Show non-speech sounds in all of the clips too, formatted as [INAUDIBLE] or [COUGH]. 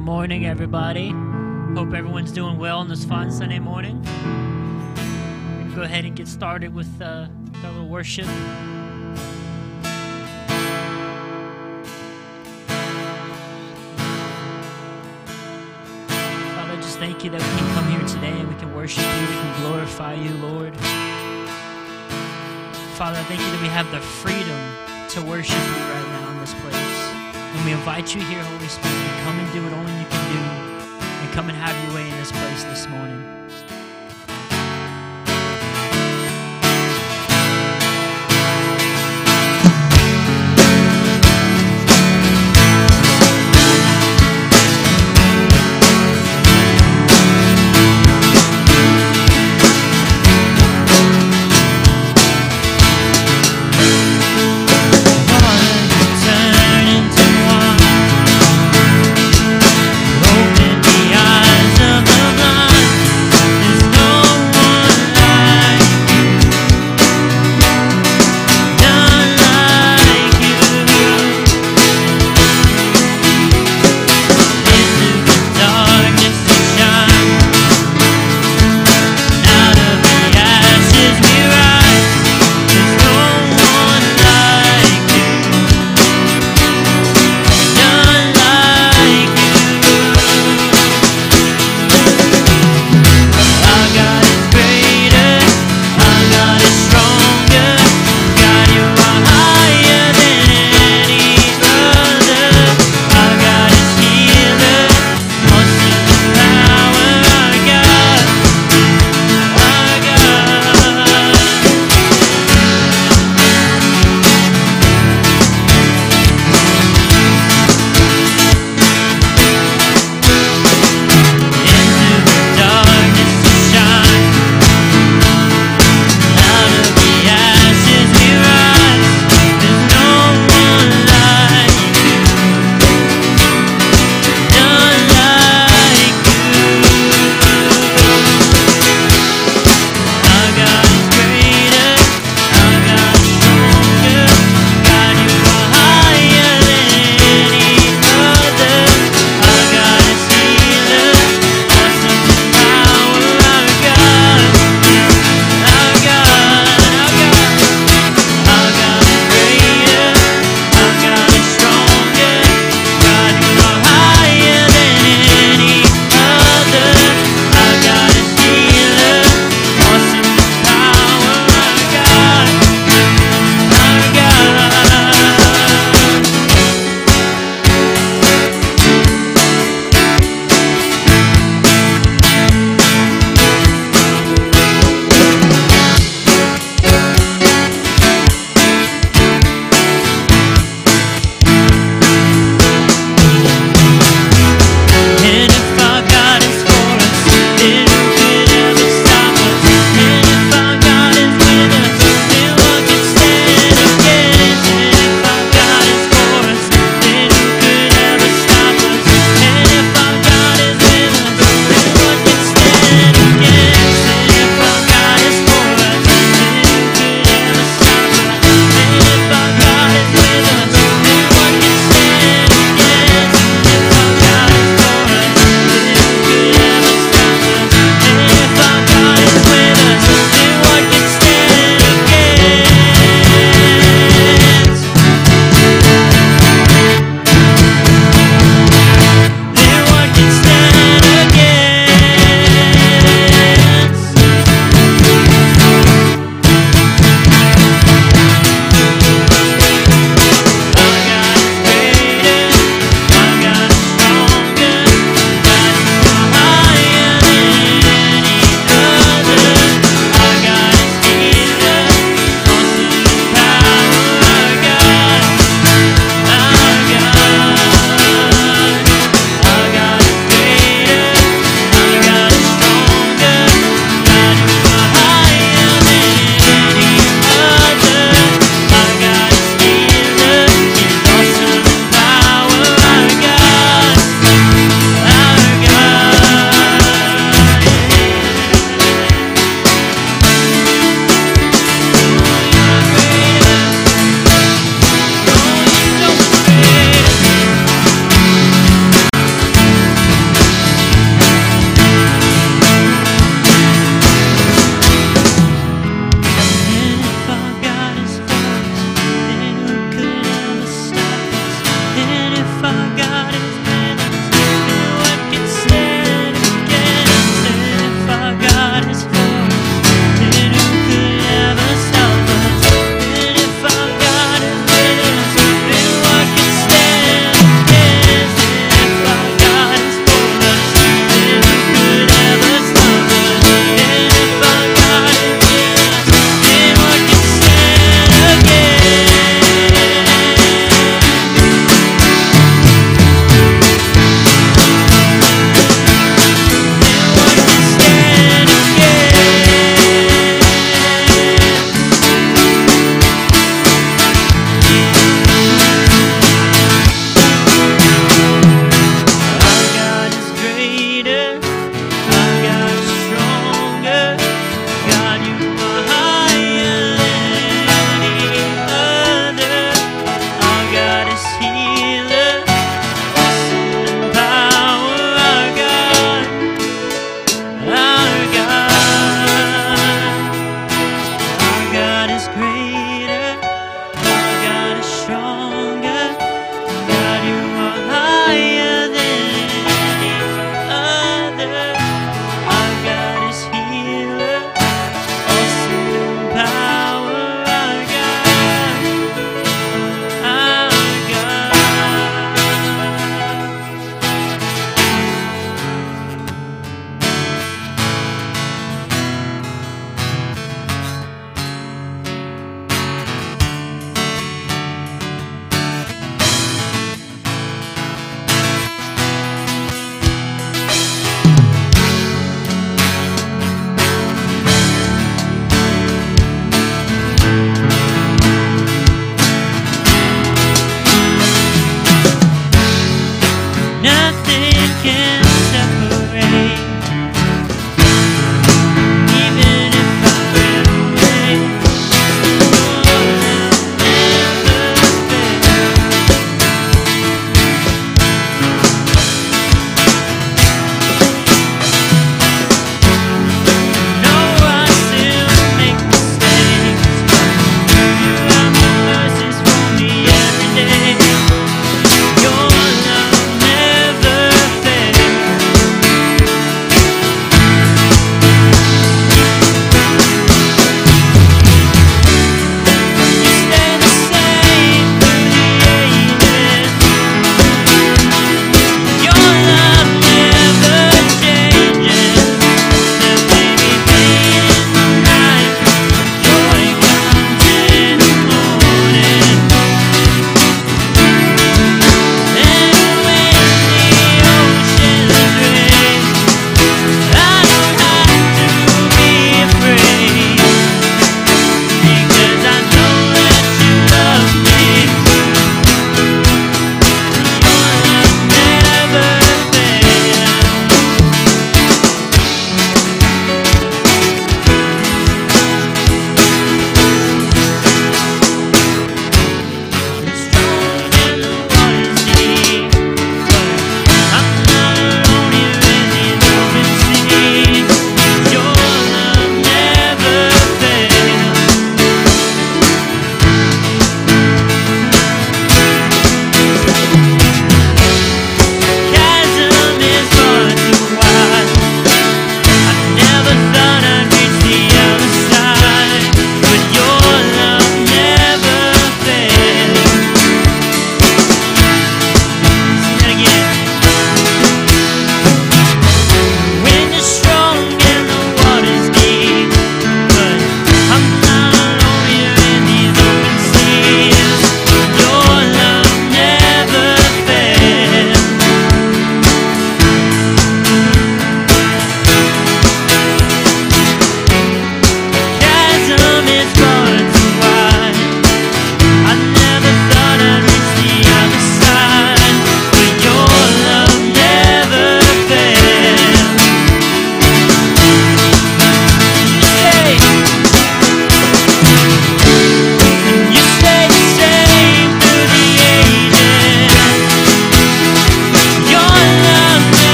morning, everybody. Hope everyone's doing well on this fine Sunday morning. We're gonna go ahead and get started with uh, our little worship. Father, just thank you that we can come here today and we can worship you, we can glorify you, Lord. Father, thank you that we have the freedom to worship you right now in this place. And we invite you here, Holy Spirit, to come and do what only you can do. And come and have your way in this place this morning.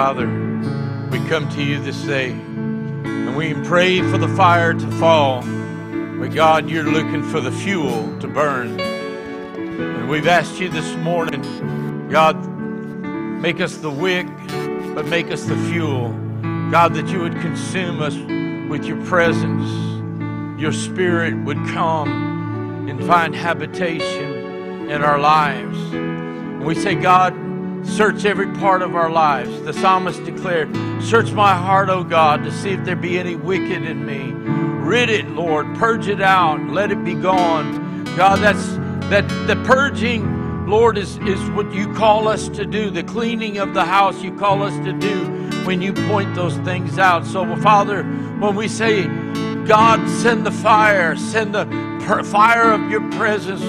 Father, we come to you this day and we pray for the fire to fall. But God, you're looking for the fuel to burn. And we've asked you this morning, God, make us the wick, but make us the fuel. God, that you would consume us with your presence. Your spirit would come and find habitation in our lives. And we say, God, search every part of our lives. The psalmist declared, Search my heart, O God, to see if there be any wicked in me. Rid it, Lord. Purge it out. Let it be gone. God, that's that the purging, Lord, is, is what you call us to do. The cleaning of the house you call us to do when you point those things out. So, Father, when we say, God, send the fire, send the fire of your presence.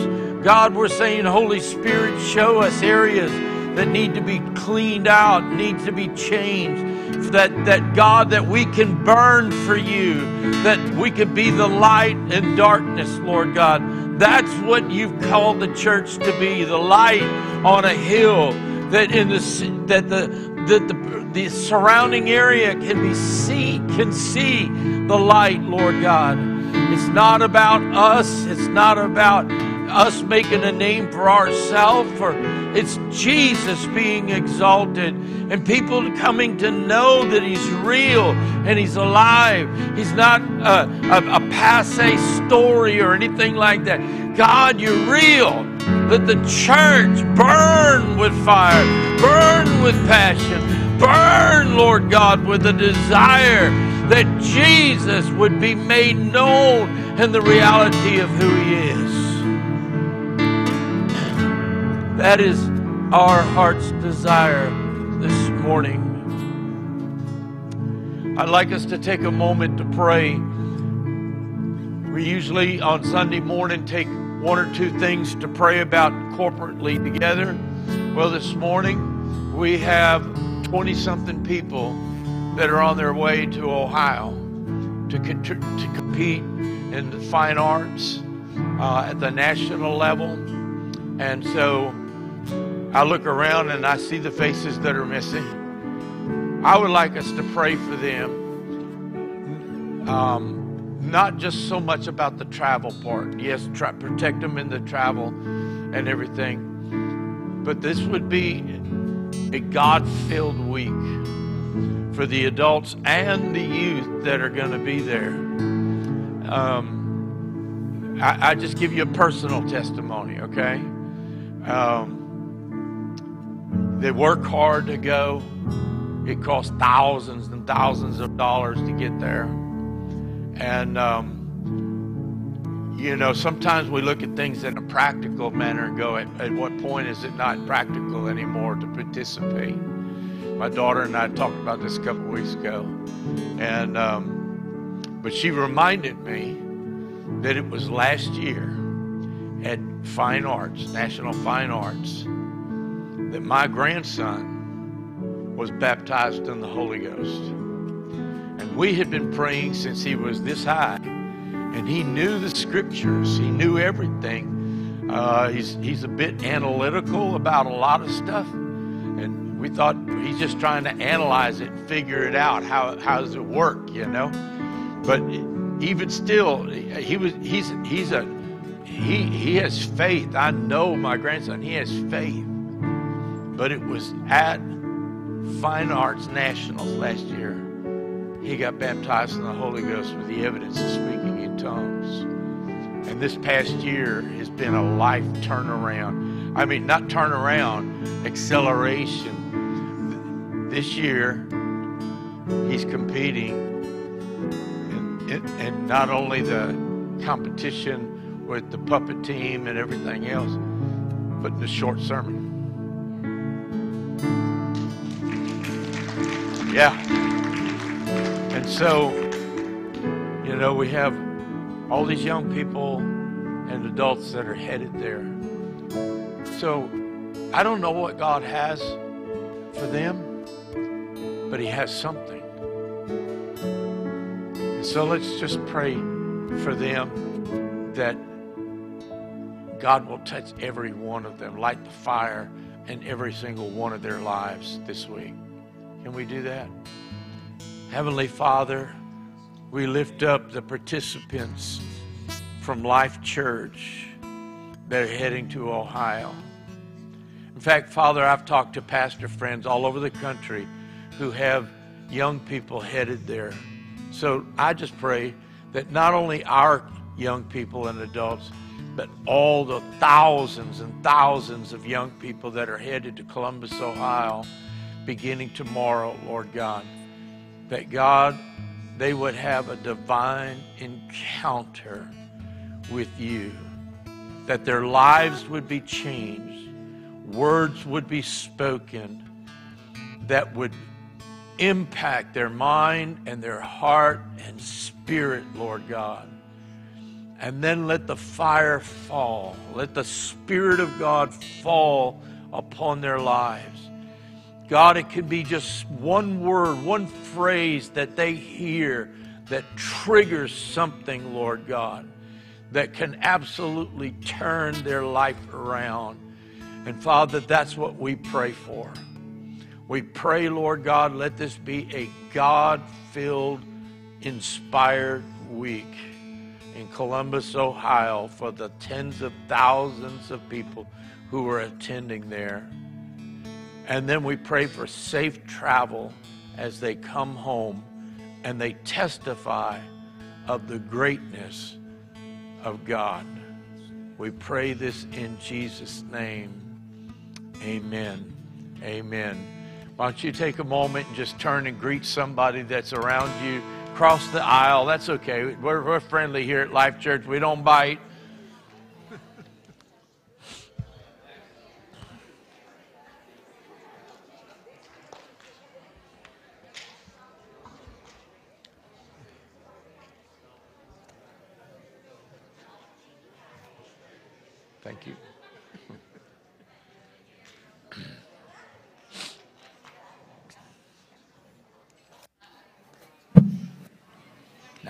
God, we're saying, Holy Spirit, show us areas that need to be cleaned out, need to be changed. That, that God, that we can burn for you, that we could be the light in darkness, Lord God. That's what you've called the church to be, the light on a hill that in the that the that the, the surrounding area can be see can see the light, Lord God. It's not about us, it's not about us making a name for ourselves or it's Jesus being exalted and people coming to know that He's real and He's alive. He's not a, a, a passe story or anything like that. God, you're real. Let the church burn with fire, burn with passion, burn, Lord God, with a desire that Jesus would be made known in the reality of who He is. That is our heart's desire this morning. I'd like us to take a moment to pray. We usually on Sunday morning take one or two things to pray about corporately together. Well, this morning we have 20 something people that are on their way to Ohio to, to compete in the fine arts uh, at the national level. And so I look around and I see the faces that are missing. I would like us to pray for them. Um, not just so much about the travel part. Yes, protect them in the travel and everything. But this would be a God filled week for the adults and the youth that are going to be there. Um, I, I, just give you a personal testimony, okay? Um, they work hard to go. It costs thousands and thousands of dollars to get there. And, um, you know, sometimes we look at things in a practical manner and go, at, at what point is it not practical anymore to participate? My daughter and I talked about this a couple weeks ago. And, um, but she reminded me that it was last year at Fine Arts, National Fine Arts, that my grandson was baptized in the Holy Ghost. And we had been praying since he was this high. And he knew the scriptures, he knew everything. Uh, he's, he's a bit analytical about a lot of stuff. And we thought he's just trying to analyze it figure it out. How, how does it work, you know? But even still, he was he's he's a he he has faith. I know my grandson, he has faith but it was at Fine Arts Nationals last year. He got baptized in the Holy Ghost with the evidence of speaking in tongues. And this past year has been a life turnaround. I mean, not turnaround, acceleration. This year, he's competing in, in, in not only the competition with the puppet team and everything else, but in the short sermon. Yeah. And so, you know, we have all these young people and adults that are headed there. So, I don't know what God has for them, but He has something. And so let's just pray for them that God will touch every one of them, light the fire in every single one of their lives this week. Can we do that? Heavenly Father, we lift up the participants from Life Church that are heading to Ohio. In fact, Father, I've talked to pastor friends all over the country who have young people headed there. So I just pray that not only our young people and adults, but all the thousands and thousands of young people that are headed to Columbus, Ohio, beginning tomorrow, Lord God, that God, they would have a divine encounter with you, that their lives would be changed, words would be spoken that would impact their mind and their heart and spirit, Lord God. And then let the fire fall. Let the Spirit of God fall upon their lives. God, it can be just one word, one phrase that they hear that triggers something, Lord God, that can absolutely turn their life around. And Father, that's what we pray for. We pray, Lord God, let this be a God filled, inspired week in Columbus, Ohio, for the tens of thousands of people who were attending there. And then we pray for safe travel as they come home and they testify of the greatness of God. We pray this in Jesus' name. Amen. Amen. Why don't you take a moment and just turn and greet somebody that's around you? Cross the aisle. That's okay. We're, we're friendly here at Life Church. We don't bite. Thank you.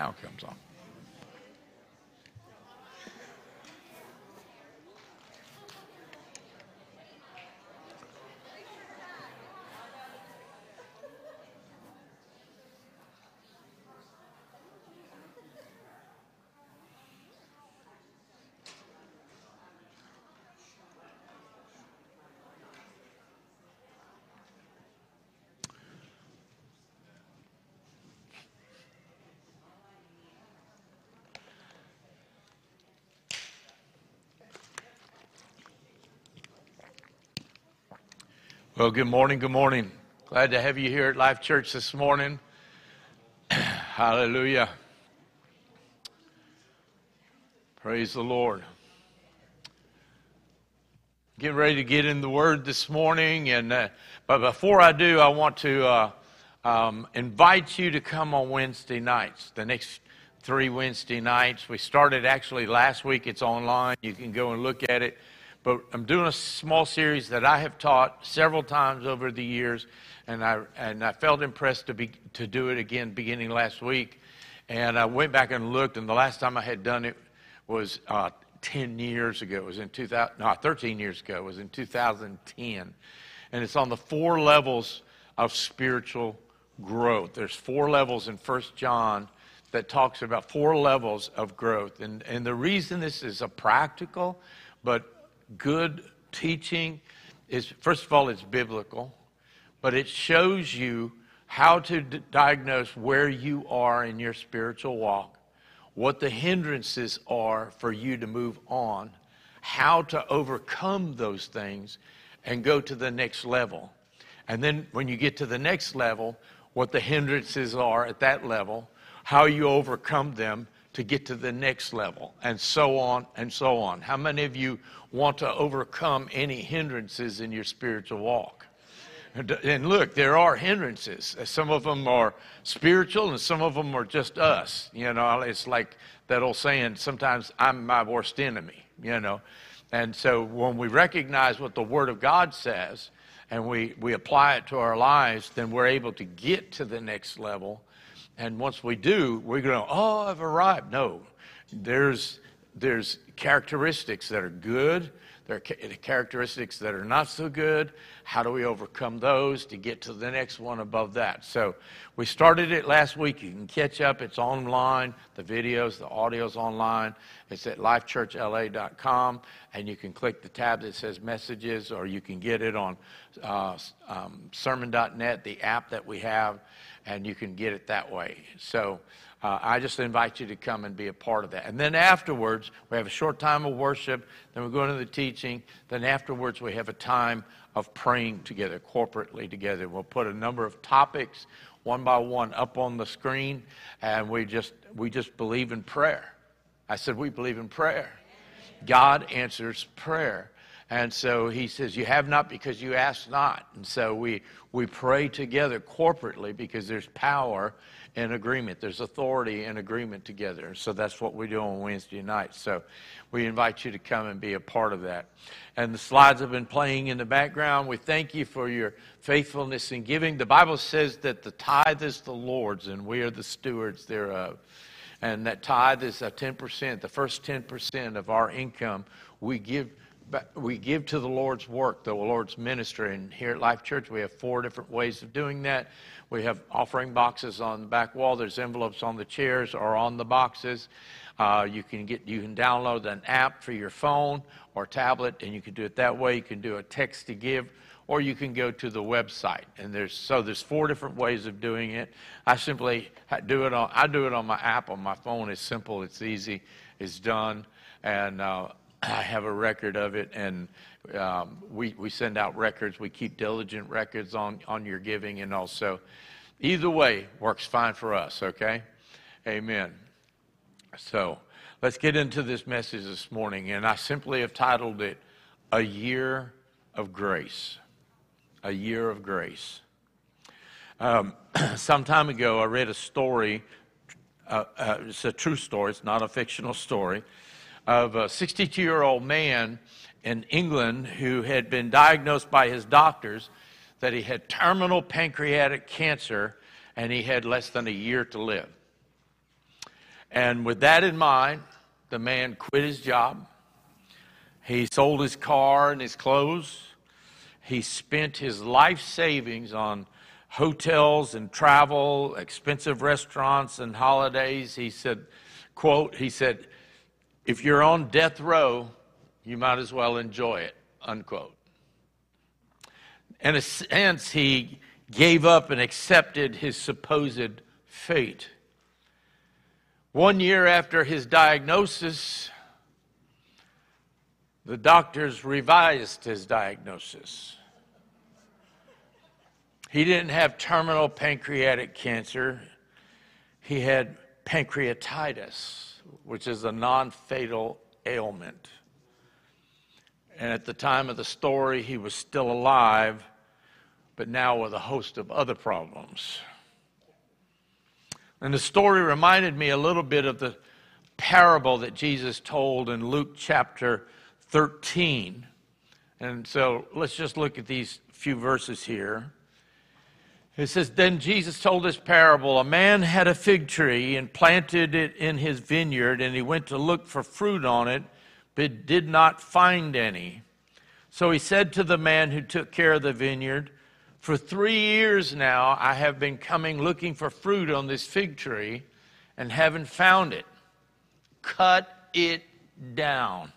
Now comes on. Well, good morning. Good morning. Glad to have you here at Life Church this morning. [CLEARS THROAT] Hallelujah. Praise the Lord. Getting ready to get in the Word this morning, and uh, but before I do, I want to uh, um, invite you to come on Wednesday nights. The next three Wednesday nights. We started actually last week. It's online. You can go and look at it. But I'm doing a small series that I have taught several times over the years, and I, and I felt impressed to, be, to do it again beginning last week. And I went back and looked, and the last time I had done it was uh, 10 years ago. It was in 2000, no, 13 years ago. It was in 2010. And it's on the four levels of spiritual growth. There's four levels in First John that talks about four levels of growth. And, and the reason this is a practical but good teaching is, first of all, it's biblical, but it shows you how to d- diagnose where you are in your spiritual walk, what the hindrances are for you to move on, how to overcome those things and go to the next level. And then when you get to the next level, what the hindrances are at that level, how you overcome them to get to the next level, and so on and so on. How many of you want to overcome any hindrances in your spiritual walk? And look, there are hindrances. Some of them are spiritual, and some of them are just us. You know, it's like that old saying, sometimes I'm my worst enemy, you know. And so when we recognize what the Word of God says and we, we apply it to our lives, then we're able to get to the next level and once we do, we're going to, oh, I've arrived. No, there's, there's characteristics that are good, There are characteristics that are not so good. How do we overcome those to get to the next one above that? So we started it last week. You can catch up. It's online. The videos, the audio's online. It's at lifechurchla.com, and you can click the tab that says messages, or you can get it on uh, um, sermon.net, the app that we have, and you can get it that way. So uh, I just invite you to come and be a part of that. And then afterwards, we have a short time of worship. Then we go into the teaching. Then afterwards, we have a time of praying together, corporately together. We'll put a number of topics one by one up on the screen, and we just we just believe in prayer. I said we believe in prayer. God answers prayer. And so he says, You have not because you ask not. And so we, we pray together corporately because there's power in agreement. There's authority in agreement together. So that's what we do on Wednesday nights. So we invite you to come and be a part of that. And the slides have been playing in the background. We thank you for your faithfulness in giving. The Bible says that the tithe is the Lord's and we are the stewards thereof. And that tithe is a 10%, the first 10% of our income we give we give to the Lord's work, the Lord's ministry. And here at Life Church, we have four different ways of doing that. We have offering boxes on the back wall. There's envelopes on the chairs or on the boxes. Uh, you can get you can download an app for your phone or tablet, and you can do it that way. You can do a text to give, or you can go to the website. And there's so there's four different ways of doing it. I simply do it on I do it on my app on my phone. It's simple. It's easy. It's done. And uh, I have a record of it, and um, we, we send out records. We keep diligent records on, on your giving, and also, either way works fine for us, okay? Amen. So, let's get into this message this morning, and I simply have titled it A Year of Grace. A Year of Grace. Um, [CLEARS THROAT] some time ago, I read a story. Uh, uh, it's a true story, it's not a fictional story of a 62 year old man in England who had been diagnosed by his doctors that he had terminal pancreatic cancer and he had less than a year to live. And with that in mind, the man quit his job. He sold his car and his clothes. He spent his life savings on hotels and travel, expensive restaurants and holidays. He said, quote, he said, if you're on death row, you might as well enjoy it, unquote. In a sense, he gave up and accepted his supposed fate. One year after his diagnosis, the doctors revised his diagnosis. He didn't have terminal pancreatic cancer, he had pancreatitis which is a non fatal ailment. And at the time of the story, he was still alive, but now with a host of other problems. And the story reminded me a little bit of the parable that Jesus told in Luke chapter 13. And so let's just look at these few verses here. It says, Then Jesus told this parable A man had a fig tree and planted it in his vineyard, and he went to look for fruit on it, but did not find any. So he said to the man who took care of the vineyard, For three years now I have been coming looking for fruit on this fig tree and haven't found it. Cut it down.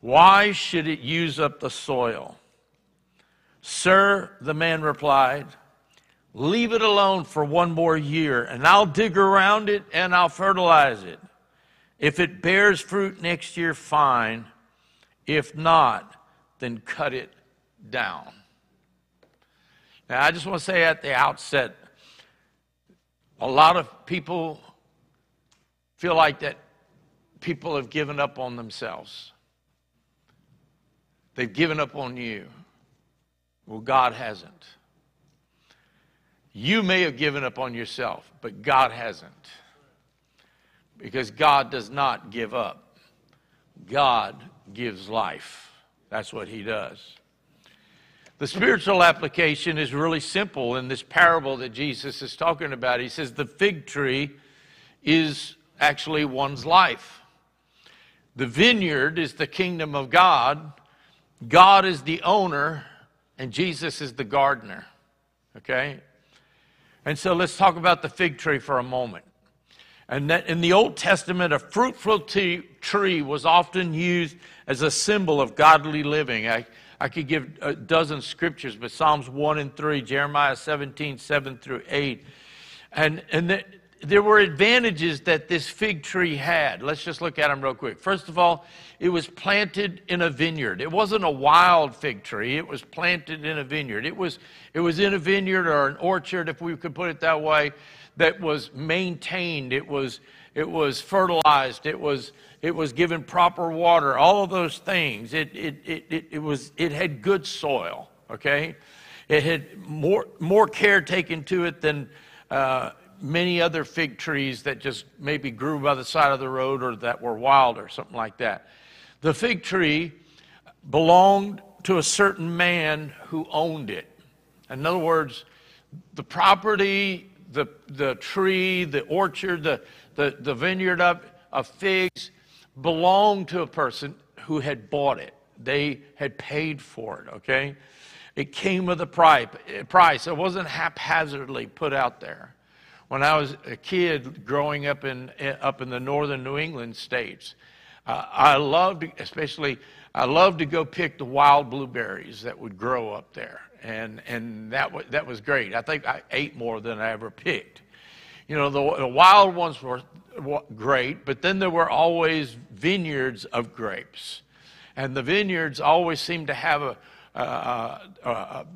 Why should it use up the soil? Sir, the man replied, leave it alone for one more year, and I'll dig around it and I'll fertilize it. If it bears fruit next year, fine. If not, then cut it down. Now, I just want to say at the outset a lot of people feel like that people have given up on themselves, they've given up on you. Well, God hasn't. You may have given up on yourself, but God hasn't. Because God does not give up, God gives life. That's what He does. The spiritual application is really simple in this parable that Jesus is talking about. He says the fig tree is actually one's life. The vineyard is the kingdom of God, God is the owner, and Jesus is the gardener. Okay? And so let's talk about the fig tree for a moment. And that in the Old Testament, a fruitful tree was often used as a symbol of godly living. I, I could give a dozen scriptures, but Psalms 1 and 3, Jeremiah 17, 7 through 8. And, and the, there were advantages that this fig tree had. Let's just look at them real quick. First of all, it was planted in a vineyard. It wasn't a wild fig tree. It was planted in a vineyard. It was, it was in a vineyard or an orchard, if we could put it that way, that was maintained. It was, it was fertilized. It was, it was given proper water. All of those things. It, it, it, it, it was, it had good soil, okay? It had more, more care taken to it than... Uh, many other fig trees that just maybe grew by the side of the road or that were wild or something like that. The fig tree belonged to a certain man who owned it. In other words, the property, the, the tree, the orchard, the, the, the vineyard of, of figs belonged to a person who had bought it. They had paid for it, okay? It came with a price. It wasn't haphazardly put out there when I was a kid growing up in, up in the northern New England states. Uh, I loved, especially, I loved to go pick the wild blueberries that would grow up there. And, and that, w- that was great. I think I ate more than I ever picked. You know, the, the wild ones were great, but then there were always vineyards of grapes. And the vineyards always seemed to have a, a, a,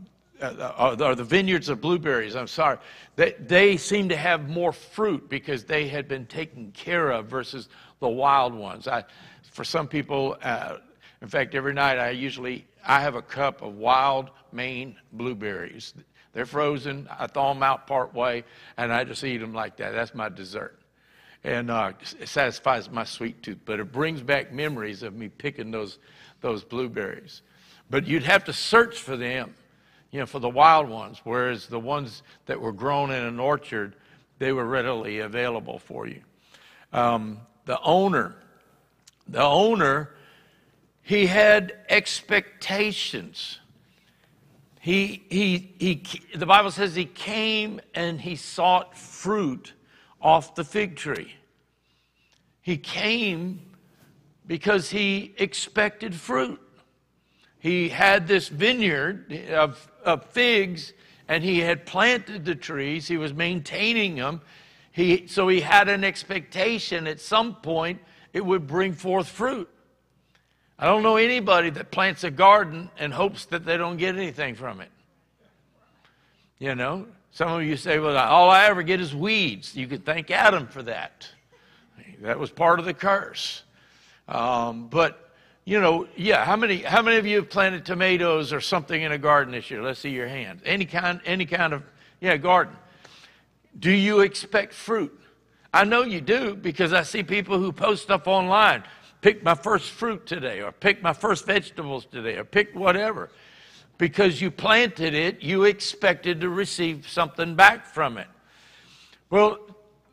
uh, or the vineyards of blueberries, I'm sorry, they, they seem to have more fruit because they had been taken care of versus the wild ones. I, for some people, uh, in fact, every night I usually I have a cup of wild Maine blueberries. They're frozen. I thaw them out part way, and I just eat them like that. That's my dessert, and uh, it satisfies my sweet tooth. But it brings back memories of me picking those those blueberries. But you'd have to search for them you know, for the wild ones, whereas the ones that were grown in an orchard, they were readily available for you. Um, the owner, the owner, he had expectations. He, he, he, the Bible says he came and he sought fruit off the fig tree. He came because he expected fruit. He had this vineyard of, of figs and he had planted the trees. He was maintaining them. He, so he had an expectation at some point it would bring forth fruit. I don't know anybody that plants a garden and hopes that they don't get anything from it. You know, some of you say, well, all I ever get is weeds. You could thank Adam for that. That was part of the curse. Um, but you know, yeah, how many, how many of you have planted tomatoes or something in a garden this year? Let's see your hand. Any kind, any kind of, yeah, garden. Do you expect fruit? I know you do because I see people who post stuff online. Pick my first fruit today, or pick my first vegetables today, or pick whatever. Because you planted it, you expected to receive something back from it. Well,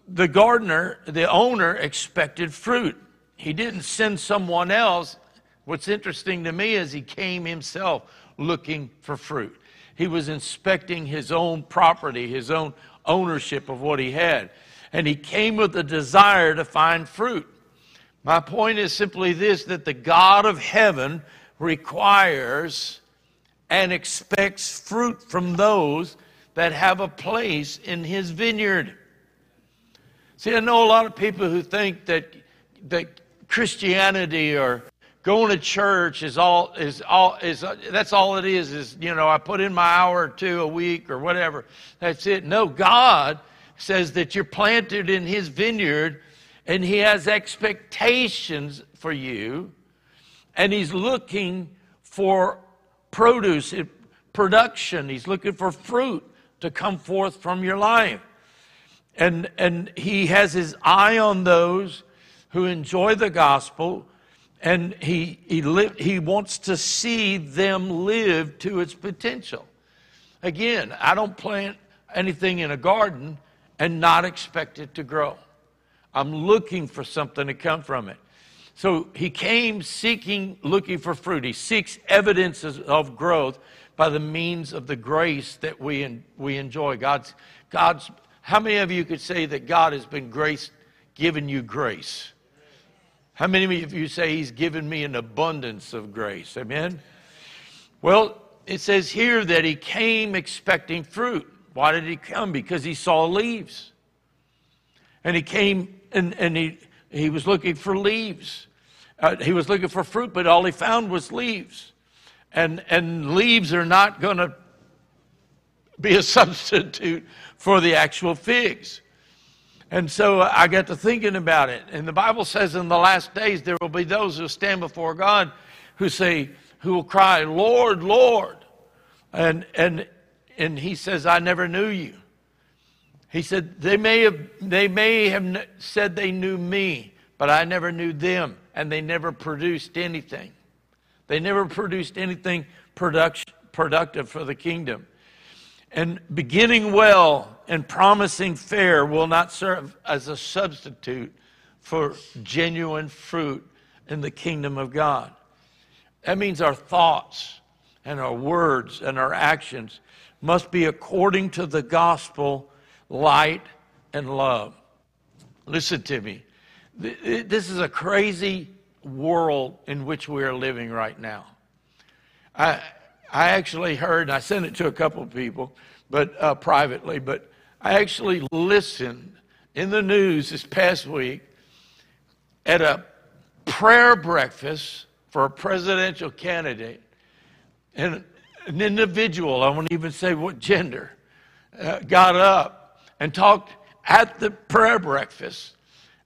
the gardener, the owner, expected fruit. He didn't send someone else What's interesting to me is he came himself looking for fruit. He was inspecting his own property, his own ownership of what he had. And he came with a desire to find fruit. My point is simply this that the God of heaven requires and expects fruit from those that have a place in his vineyard. See, I know a lot of people who think that, that Christianity or going to church is all is all is that's all it is is you know i put in my hour or two a week or whatever. That's it. No god says that you're planted in his vineyard and he has expectations for you and he's looking for produce eh, production. He's looking for fruit to come forth from your life. And and he has his eye on those who enjoy the gospel and he, he, li- he wants to see them live to its potential. Again, I don't plant anything in a garden and not expect it to grow. I'm looking for something to come from it. So he came seeking, looking for fruit. He seeks evidences of growth by the means of the grace that we, we enjoy. God's, God's, how many of you could say that God has been grace, given you grace? How many of you say he's given me an abundance of grace? Amen? Well, it says here that he came expecting fruit. Why did he come? Because he saw leaves. And he came and, and he, he was looking for leaves. Uh, he was looking for fruit, but all he found was leaves. And, and leaves are not going to be a [LAUGHS] substitute for the actual figs. And so I got to thinking about it. And the Bible says in the last days there will be those who stand before God who say, who will cry, Lord, Lord. And, and, and he says, I never knew you. He said, they may, have, they may have said they knew me, but I never knew them, and they never produced anything. They never produced anything productive for the kingdom. And beginning well and promising fair will not serve as a substitute for genuine fruit in the kingdom of God. That means our thoughts and our words and our actions must be according to the gospel, light and love. Listen to me. This is a crazy world in which we are living right now. I, I actually heard, and I sent it to a couple of people, but uh, privately, but I actually listened in the news this past week at a prayer breakfast for a presidential candidate. And an individual, I won't even say what gender, uh, got up and talked at the prayer breakfast,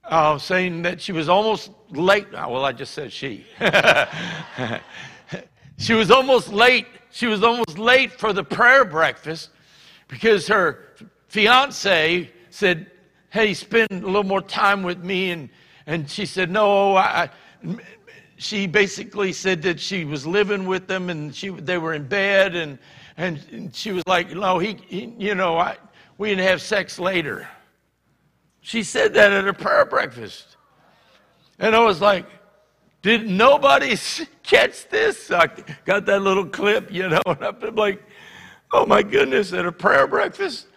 uh, saying that she was almost late. Well, I just said she. [LAUGHS] she was almost late. She was almost late for the prayer breakfast because her fiance said, Hey, spend a little more time with me. And, and she said, No, I, she basically said that she was living with them and she, they were in bed and, and she was like, no, he, he you know, I, we can have sex later. She said that at a prayer breakfast. And I was like, did nobody [LAUGHS] catch this? I got that little clip, you know, and I'm like, oh my goodness, at a prayer breakfast?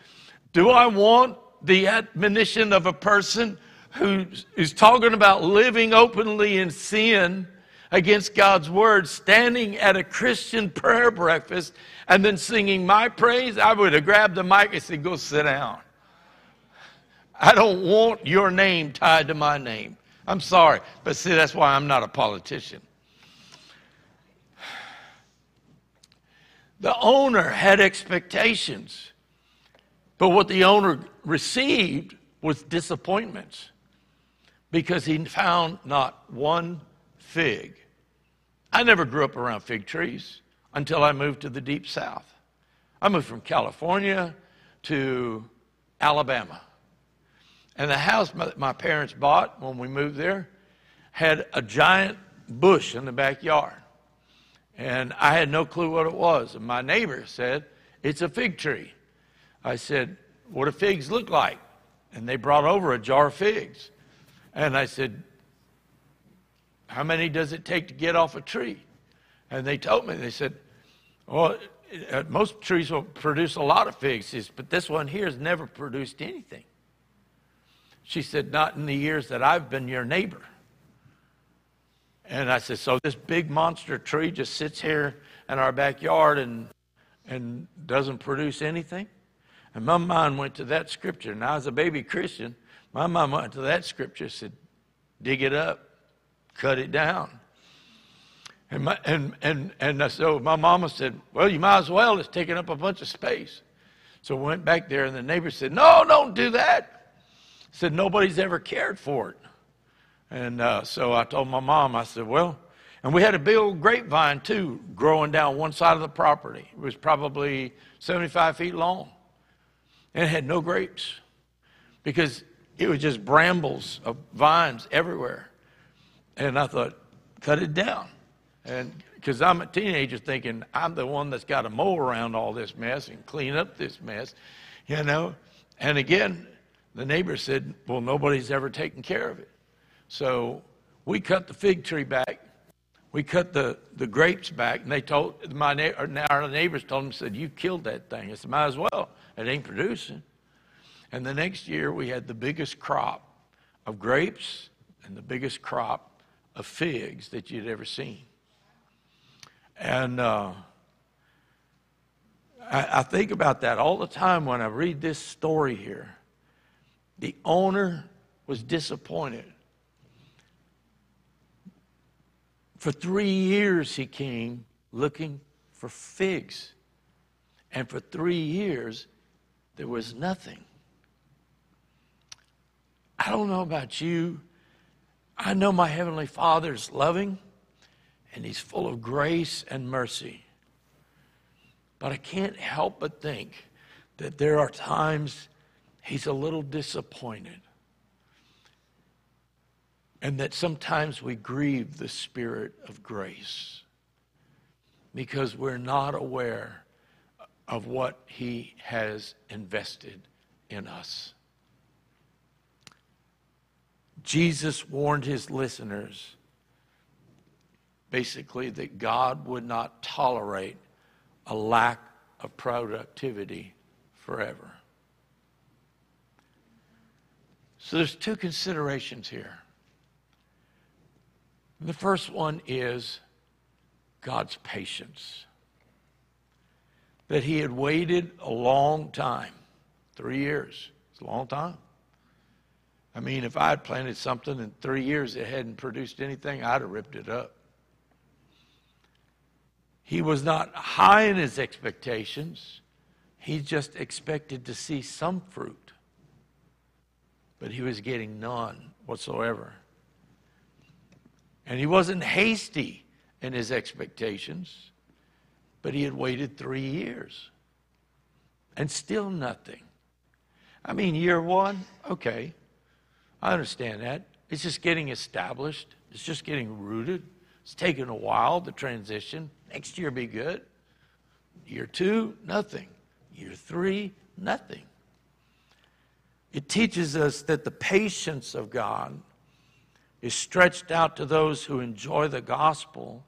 Do I want the admonition of a person who is talking about living openly in sin against God's word, standing at a Christian prayer breakfast and then singing my praise, I would have grabbed the mic and said, Go sit down. I don't want your name tied to my name. I'm sorry, but see, that's why I'm not a politician. The owner had expectations, but what the owner received was disappointments because he found not one fig. I never grew up around fig trees until I moved to the deep south. I moved from California to Alabama. And the house my, my parents bought when we moved there had a giant bush in the backyard. And I had no clue what it was. And my neighbor said, It's a fig tree. I said, What do figs look like? And they brought over a jar of figs. And I said, How many does it take to get off a tree? And they told me, they said, Well, uh, most trees will produce a lot of figs, but this one here has never produced anything. She said, Not in the years that I've been your neighbor. And I said, So this big monster tree just sits here in our backyard and, and doesn't produce anything? And my mind went to that scripture. Now, as a baby Christian, my mom went to that scripture, said, dig it up, cut it down. And, my, and, and, and so oh, my mama said, well, you might as well. It's taking up a bunch of space. So we went back there, and the neighbor said, no, don't do that. Said, nobody's ever cared for it. And uh, so I told my mom, I said, well, and we had a big old grapevine too growing down one side of the property. It was probably 75 feet long. And it had no grapes because it was just brambles of vines everywhere. And I thought, cut it down. And because I'm a teenager thinking I'm the one that's got to mow around all this mess and clean up this mess, you know. And again, the neighbor said, well, nobody's ever taken care of it. So we cut the fig tree back. We cut the, the grapes back, and they told my neighbor our neighbors told them said, "You killed that thing." I said, "Might as well. It ain't producing." And the next year, we had the biggest crop of grapes and the biggest crop of figs that you'd ever seen. And uh, I, I think about that all the time when I read this story here. The owner was disappointed. For three years, he came looking for figs. And for three years, there was nothing. I don't know about you. I know my Heavenly Father is loving and He's full of grace and mercy. But I can't help but think that there are times He's a little disappointed. And that sometimes we grieve the Spirit of grace because we're not aware of what He has invested in us. Jesus warned his listeners basically that God would not tolerate a lack of productivity forever. So there's two considerations here. The first one is God's patience. That he had waited a long time, three years. It's a long time. I mean, if I had planted something in three years it hadn't produced anything, I'd have ripped it up. He was not high in his expectations. He just expected to see some fruit. But he was getting none whatsoever. And he wasn't hasty in his expectations, but he had waited three years and still nothing. I mean, year one, okay. I understand that. It's just getting established, it's just getting rooted. It's taking a while, the transition. Next year be good. Year two, nothing. Year three, nothing. It teaches us that the patience of God is stretched out to those who enjoy the gospel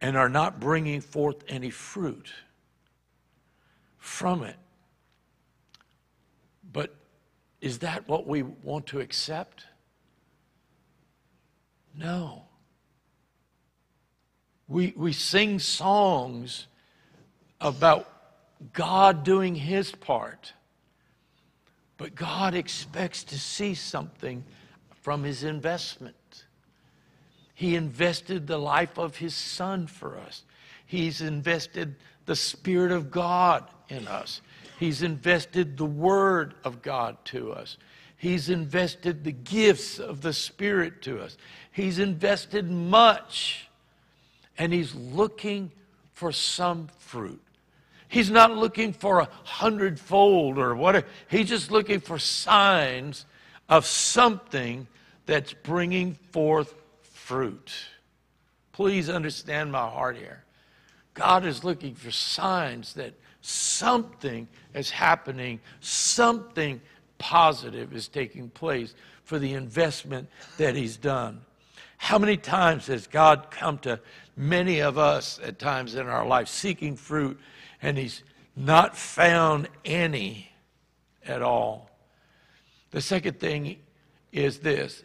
and are not bringing forth any fruit from it. But is that what we want to accept? No. We, we sing songs about God doing his part, but God expects to see something from his investment. He invested the life of his son for us. He's invested the Spirit of God in us. He's invested the Word of God to us. He's invested the gifts of the Spirit to us. He's invested much, and He's looking for some fruit. He's not looking for a hundredfold or whatever. He's just looking for signs of something that's bringing forth fruit. Please understand my heart here. God is looking for signs that something is happening, something positive is taking place for the investment that He's done. How many times has God come to many of us at times in our life seeking fruit and He's not found any at all? The second thing is this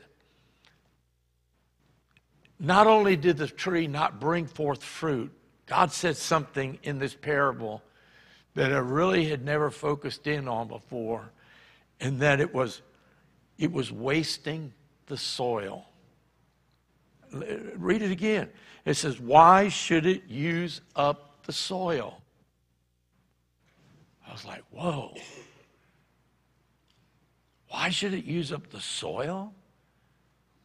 not only did the tree not bring forth fruit, God said something in this parable that I really had never focused in on before, and that it was, it was wasting the soil. Read it again. It says, Why should it use up the soil? I was like, Whoa. Why should it use up the soil?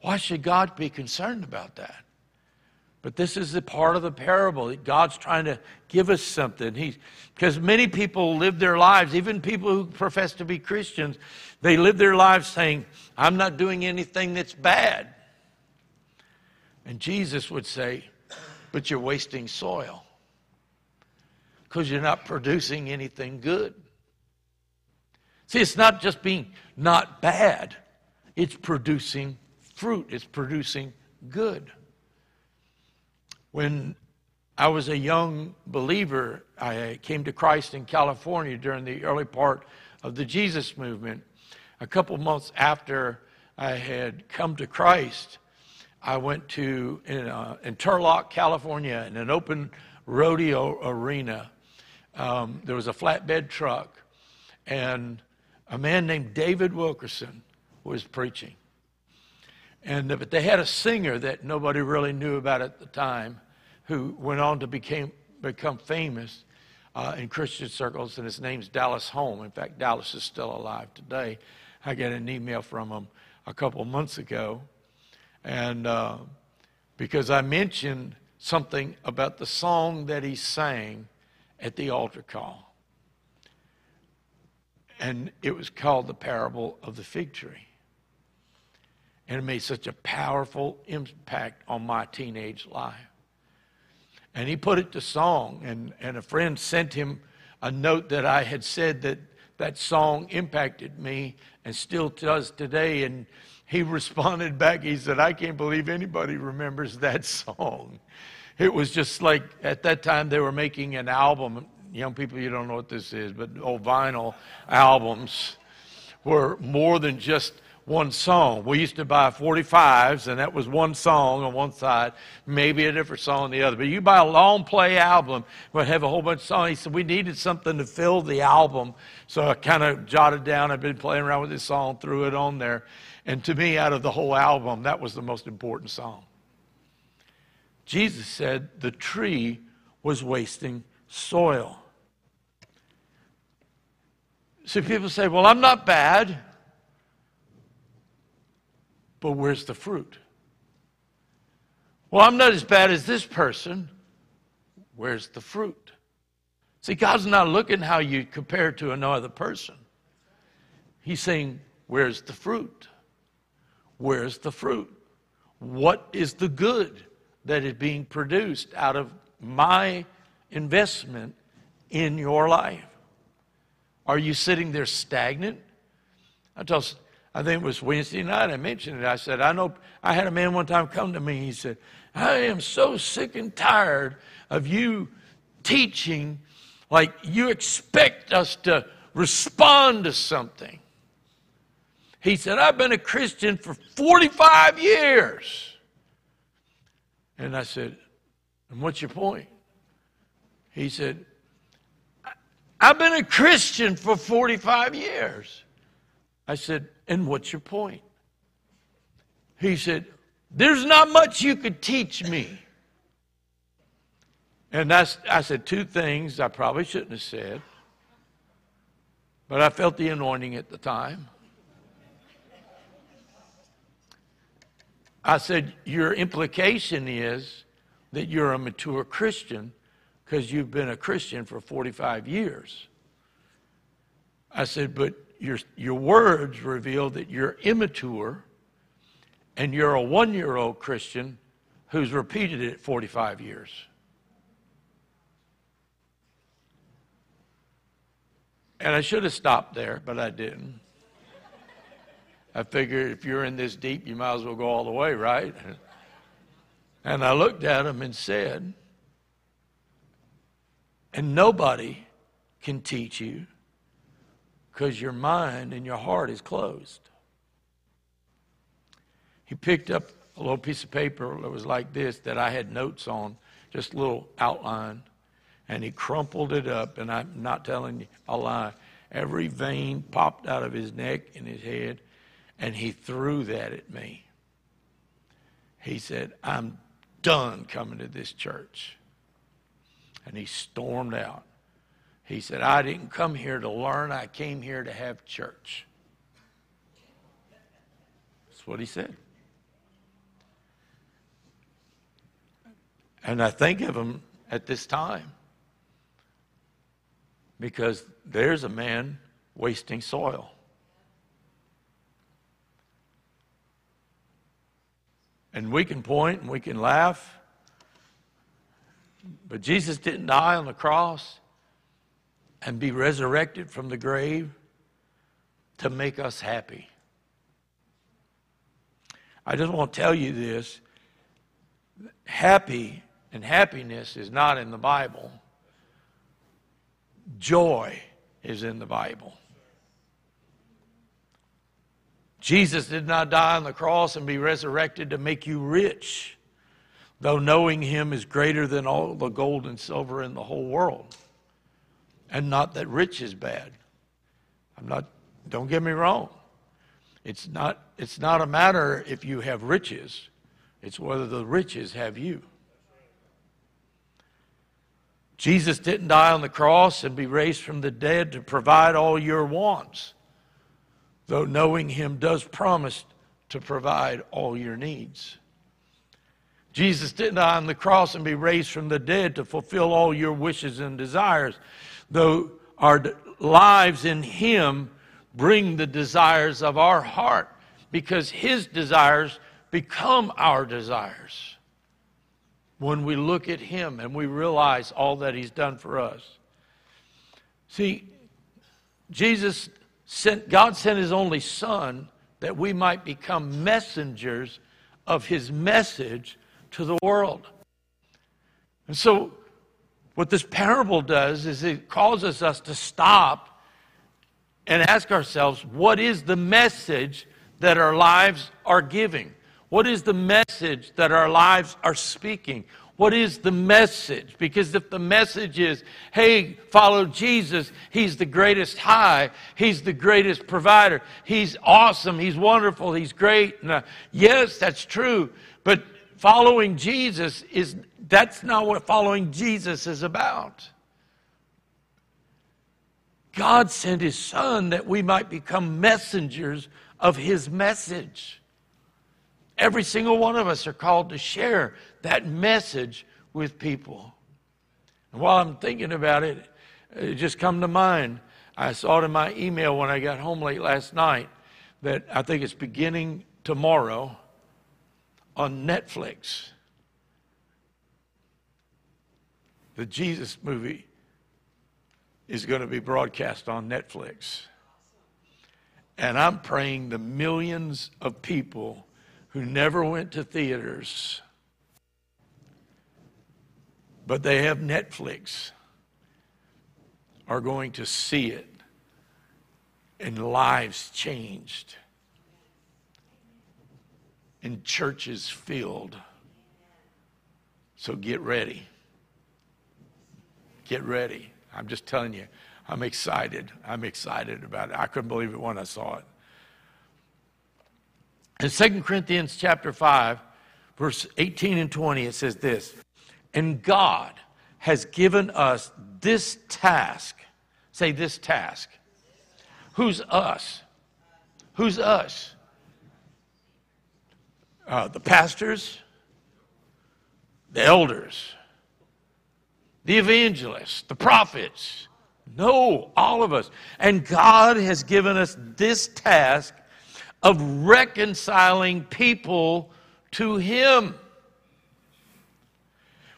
Why should God be concerned about that? But this is the part of the parable. That God's trying to give us something. He, because many people live their lives, even people who profess to be Christians, they live their lives saying, I'm not doing anything that's bad. And Jesus would say, But you're wasting soil because you're not producing anything good. See, it's not just being not bad, it's producing fruit, it's producing good. When I was a young believer, I came to Christ in California during the early part of the Jesus movement. A couple months after I had come to Christ, I went to in, uh, in Turlock, California, in an open rodeo arena. Um, there was a flatbed truck, and a man named David Wilkerson was preaching. And but they had a singer that nobody really knew about at the time, who went on to became, become famous uh, in Christian circles, and his name's Dallas Holm. In fact, Dallas is still alive today. I got an email from him a couple months ago, and uh, because I mentioned something about the song that he sang at the altar call. And it was called The Parable of the Fig Tree. And it made such a powerful impact on my teenage life. And he put it to song, and, and a friend sent him a note that I had said that that song impacted me and still does today. And he [LAUGHS] responded back, he said, I can't believe anybody remembers that song. It was just like at that time they were making an album. Young people, you don't know what this is, but old vinyl albums were more than just one song. We used to buy 45s, and that was one song on one side, maybe a different song on the other. But you buy a long play album, would have a whole bunch of songs. He said we needed something to fill the album, so I kind of jotted down. I've been playing around with this song, threw it on there, and to me, out of the whole album, that was the most important song. Jesus said the tree was wasting soil. So people say, well, I'm not bad. But where's the fruit? Well, I'm not as bad as this person. Where's the fruit? See, God's not looking how you compare to another person. He's saying, Where's the fruit? Where's the fruit? What is the good that is being produced out of my investment in your life? Are you sitting there stagnant? I tell I think it was Wednesday night, I mentioned it. I said, I know, I had a man one time come to me. He said, I am so sick and tired of you teaching like you expect us to respond to something. He said, I've been a Christian for 45 years. And I said, And what's your point? He said, I've been a Christian for 45 years. I said, and what's your point? He said, There's not much you could teach me. And that's, I said two things I probably shouldn't have said, but I felt the anointing at the time. I said, Your implication is that you're a mature Christian because you've been a Christian for 45 years. I said, But your, your words reveal that you're immature and you're a one year old Christian who's repeated it 45 years. And I should have stopped there, but I didn't. I figured if you're in this deep, you might as well go all the way, right? And I looked at him and said, And nobody can teach you because your mind and your heart is closed. He picked up a little piece of paper that was like this that I had notes on, just a little outline, and he crumpled it up, and I'm not telling you a lie. Every vein popped out of his neck and his head, and he threw that at me. He said, I'm done coming to this church. And he stormed out. He said, I didn't come here to learn, I came here to have church. That's what he said. And I think of him at this time because there's a man wasting soil. And we can point and we can laugh, but Jesus didn't die on the cross and be resurrected from the grave to make us happy. I just want to tell you this happy and happiness is not in the Bible, joy is in the Bible. Jesus did not die on the cross and be resurrected to make you rich, though knowing him is greater than all the gold and silver in the whole world. And not that rich is bad. I'm not, don't get me wrong. It's not, it's not a matter if you have riches, it's whether the riches have you. Jesus didn't die on the cross and be raised from the dead to provide all your wants, though knowing him does promise to provide all your needs. Jesus didn't die on the cross and be raised from the dead to fulfill all your wishes and desires, though our lives in him bring the desires of our heart because his desires become our desires when we look at him and we realize all that he's done for us. See, Jesus sent, God sent his only son that we might become messengers of his message to the world. And so, what this parable does is it causes us to stop and ask ourselves what is the message that our lives are giving? What is the message that our lives are speaking? What is the message? Because if the message is, hey, follow Jesus, He's the greatest high, He's the greatest provider, He's awesome, He's wonderful, He's great. Uh, yes, that's true. But following Jesus is, that's not what following Jesus is about. God sent his son that we might become messengers of his message. Every single one of us are called to share that message with people. And while I'm thinking about it, it just come to mind. I saw it in my email when I got home late last night that I think it's beginning tomorrow on Netflix. The Jesus movie is going to be broadcast on Netflix. And I'm praying the millions of people who never went to theaters, but they have Netflix, are going to see it and lives changed and churches filled. So get ready. Get ready. I'm just telling you, I'm excited. I'm excited about it. I couldn't believe it when I saw it. In 2 Corinthians chapter 5, verse 18 and 20, it says this And God has given us this task. Say this task. Who's us? Who's us? Uh, the pastors, the elders, the evangelists, the prophets. No, all of us. And God has given us this task of reconciling people to Him.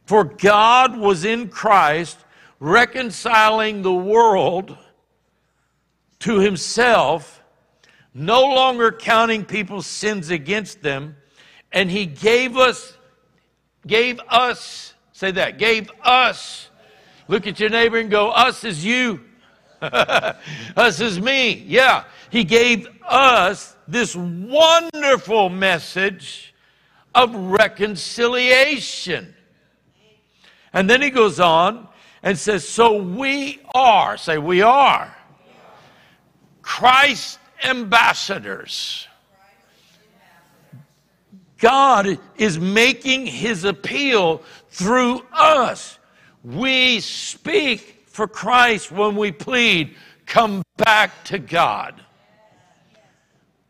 For God was in Christ reconciling the world to Himself, no longer counting people's sins against them, and He gave us, gave us Say that. Gave us. Look at your neighbor and go, us is you. [LAUGHS] us is me. Yeah. He gave us this wonderful message of reconciliation. And then he goes on and says, So we are, say, we are Christ ambassadors. God is making his appeal through us. We speak for Christ when we plead, come back to God.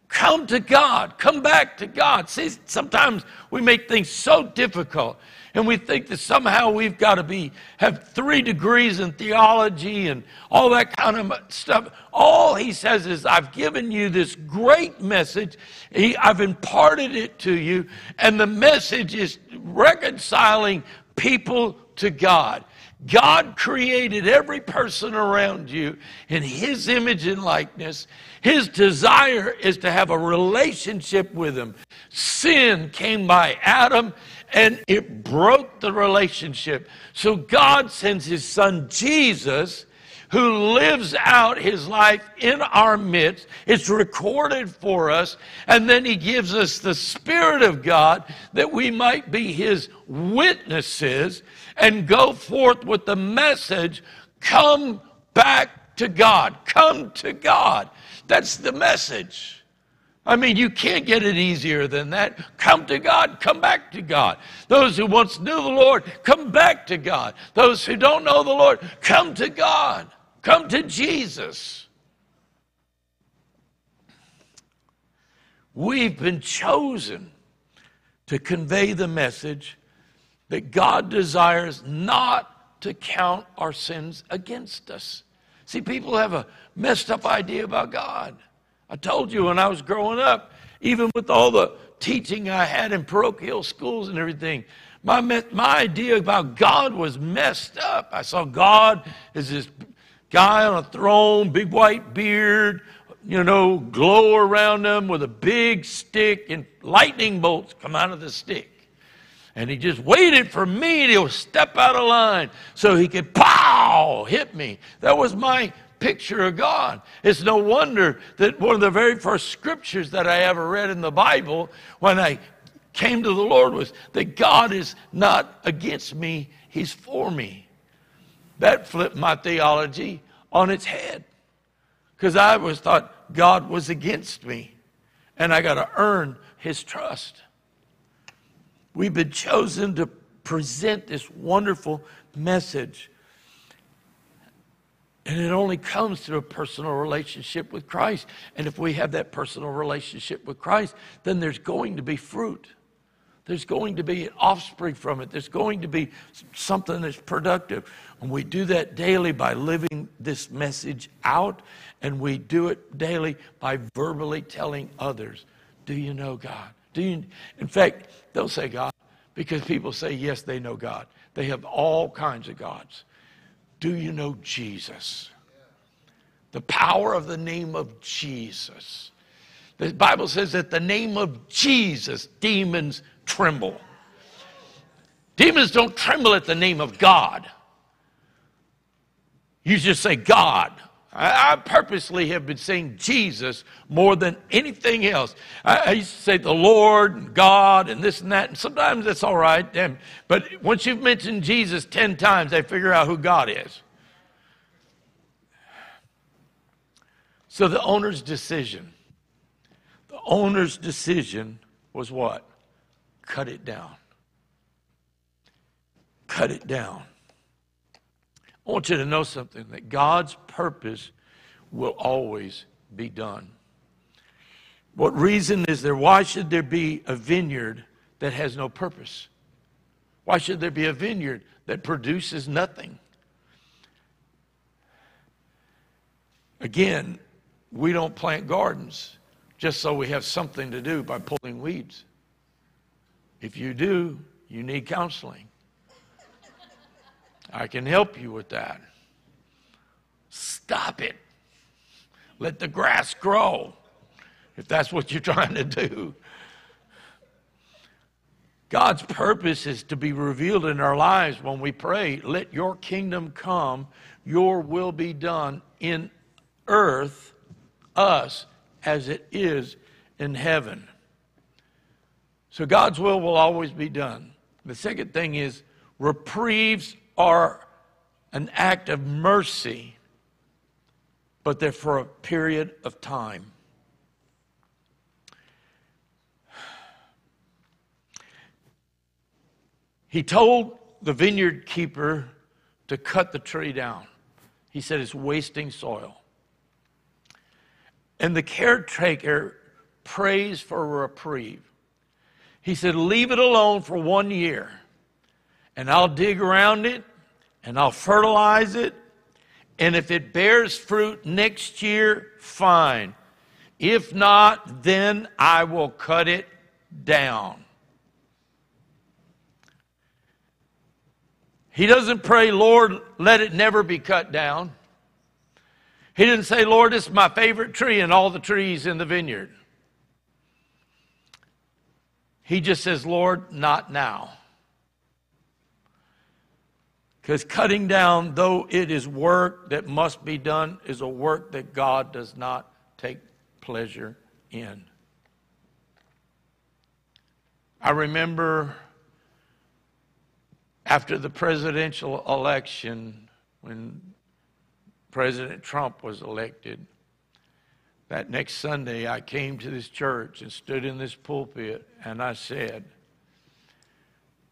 Come to God. Come back to God. See, sometimes we make things so difficult and we think that somehow we've got to be have three degrees in theology and all that kind of stuff all he says is i've given you this great message he, i've imparted it to you and the message is reconciling people to god God created every person around you in His image and likeness. His desire is to have a relationship with Him. Sin came by Adam and it broke the relationship. So God sends His Son Jesus who lives out his life in our midst. It's recorded for us. And then he gives us the Spirit of God that we might be his witnesses and go forth with the message come back to God. Come to God. That's the message. I mean, you can't get it easier than that. Come to God, come back to God. Those who once knew the Lord, come back to God. Those who don't know the Lord, come to God. Come to Jesus. We've been chosen to convey the message that God desires not to count our sins against us. See, people have a messed up idea about God. I told you when I was growing up, even with all the teaching I had in parochial schools and everything, my, my idea about God was messed up. I saw God as this guy on a throne, big white beard, you know, glow around him with a big stick, and lightning bolts come out of the stick. And he just waited for me to step out of line so he could pow hit me. That was my picture of God. It's no wonder that one of the very first scriptures that I ever read in the Bible when I came to the Lord was that God is not against me, He's for me. That flipped my theology on its head because I always thought God was against me and I got to earn his trust. We've been chosen to present this wonderful message. And it only comes through a personal relationship with Christ. And if we have that personal relationship with Christ, then there's going to be fruit. There's going to be an offspring from it. There's going to be something that's productive. And we do that daily by living this message out, and we do it daily by verbally telling others, Do you know God? Do you in fact, they'll say God, because people say, yes, they know God. They have all kinds of gods. Do you know Jesus? The power of the name of Jesus. The Bible says that the name of Jesus, demons tremble. Demons don't tremble at the name of God. You just say God. I, I purposely have been saying Jesus more than anything else. I, I, used to say the Lord and God and this and that, and sometimes that's all right. Damn. But once you've mentioned Jesus 10 times, they figure out who God is. So the owner's decision, the owner's decision was what? cut it down. Cut it down. I want you to know something that God's purpose will always be done. What reason is there? Why should there be a vineyard that has no purpose? Why should there be a vineyard that produces nothing? Again, we don't plant gardens just so we have something to do by pulling weeds. If you do, you need counseling. I can help you with that. Stop it. Let the grass grow if that's what you're [LAUGHS] trying to do. God's purpose is to be revealed in our lives when we pray, let your kingdom come, your will be done in earth, us, as it is in heaven. So God's will will always be done. The second thing is reprieves are an act of mercy, but they're for a period of time. He told the vineyard keeper to cut the tree down. He said it's wasting soil. And the caretaker prays for a reprieve. He said, Leave it alone for one year, and I'll dig around it, and I'll fertilize it, and if it bears fruit next year, fine. If not, then I will cut it down. He doesn't pray, Lord, let it never be cut down. He didn't say, Lord, this is my favorite tree and all the trees in the vineyard. He just says, Lord, not now. Because cutting down, though it is work that must be done, is a work that God does not take pleasure in. I remember after the presidential election, when President Trump was elected, that next Sunday I came to this church and stood in this pulpit and I said,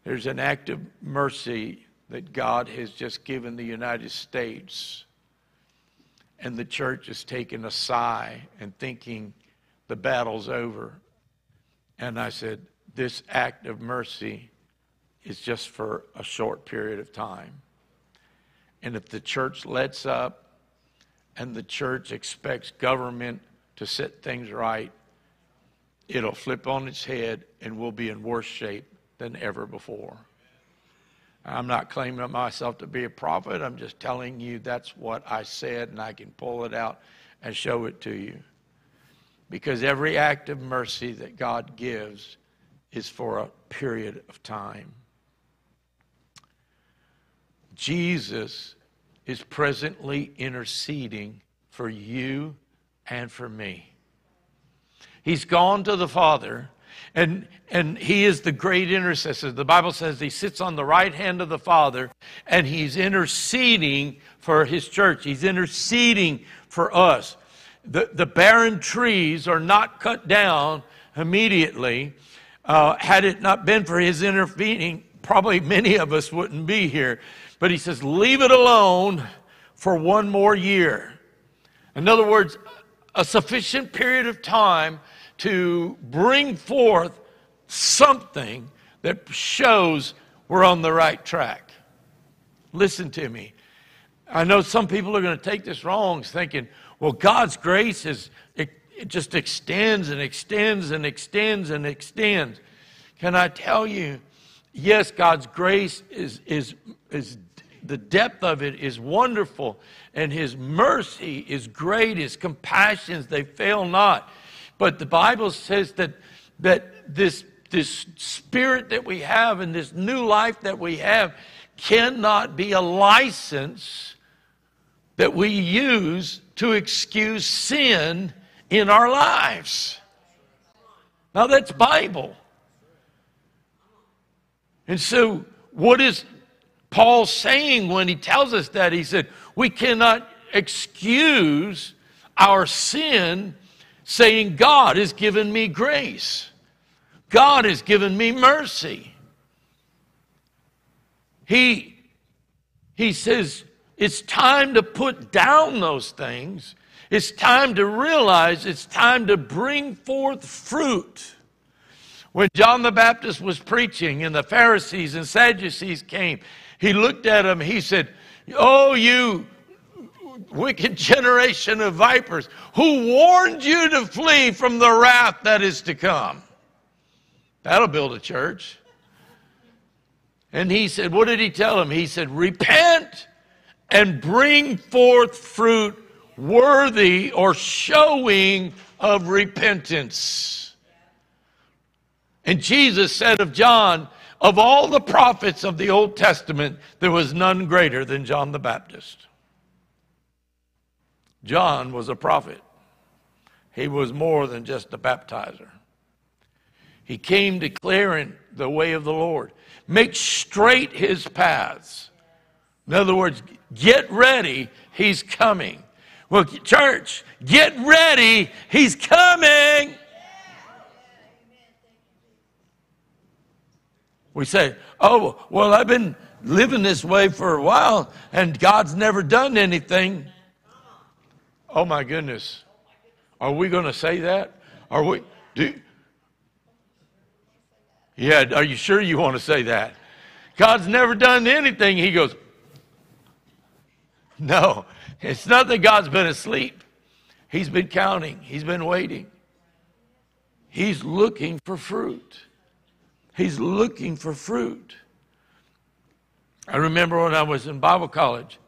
There's an act of mercy that God has just given the United States. And the church is taking a sigh and thinking the battle's over. And I said, This act of mercy is just for a short period of time. And if the church lets up and the church expects government to set things right, it'll flip on its head and we'll be in worse shape than ever before. I'm not claiming myself to be a prophet. I'm just telling you that's what I said, and I can pull it out and show it to you. Because every act of mercy that God gives is for a period of time. Jesus is presently interceding for you and for me. He's gone to the Father, and, and he is the great intercessor. The Bible says he sits on the right hand of the Father, and he's interceding for his church. He's interceding for us. The, the barren trees are not cut down immediately. Uh, had it not been for his intervening, probably many of us wouldn't be here. But he says, leave it alone for one more year. In other words, a sufficient period of time to bring forth something that shows we're on the right track. Listen to me. I know some people are going to take this wrong, thinking, well, God's grace is, it, it just extends and extends and extends and extends. Can I tell you, yes, God's grace is, is, is the depth of it is wonderful, and His mercy is great. His compassions, they fail not. But the Bible says that, that this, this spirit that we have and this new life that we have cannot be a license that we use to excuse sin in our lives. Now, that's Bible. And so, what is Paul saying when he tells us that? He said, We cannot excuse our sin saying, God has given me grace, God has given me mercy. He, he says, it's time to put down those things. It's time to realize it's time to bring forth fruit. When John the Baptist was preaching and the Pharisees and Sadducees came, he looked at them, he said, Oh, you wicked generation of vipers, who warned you to flee from the wrath that is to come. That'll build a church. And he said, What did he tell him? He said, Repent and bring forth fruit worthy or showing of repentance. And Jesus said of John, of all the prophets of the Old Testament, there was none greater than John the Baptist. John was a prophet, he was more than just a baptizer. He came declaring the way of the Lord, make straight his paths. In other words, get ready, he's coming. Well, church, get ready, he's coming. We say, oh, well, I've been living this way for a while and God's never done anything. Oh my goodness. Are we going to say that? Are we? Do, yeah, are you sure you want to say that? God's never done anything. He goes, No, it's not that God's been asleep. He's been counting, He's been waiting. He's looking for fruit. He's looking for fruit. I remember when I was in Bible college,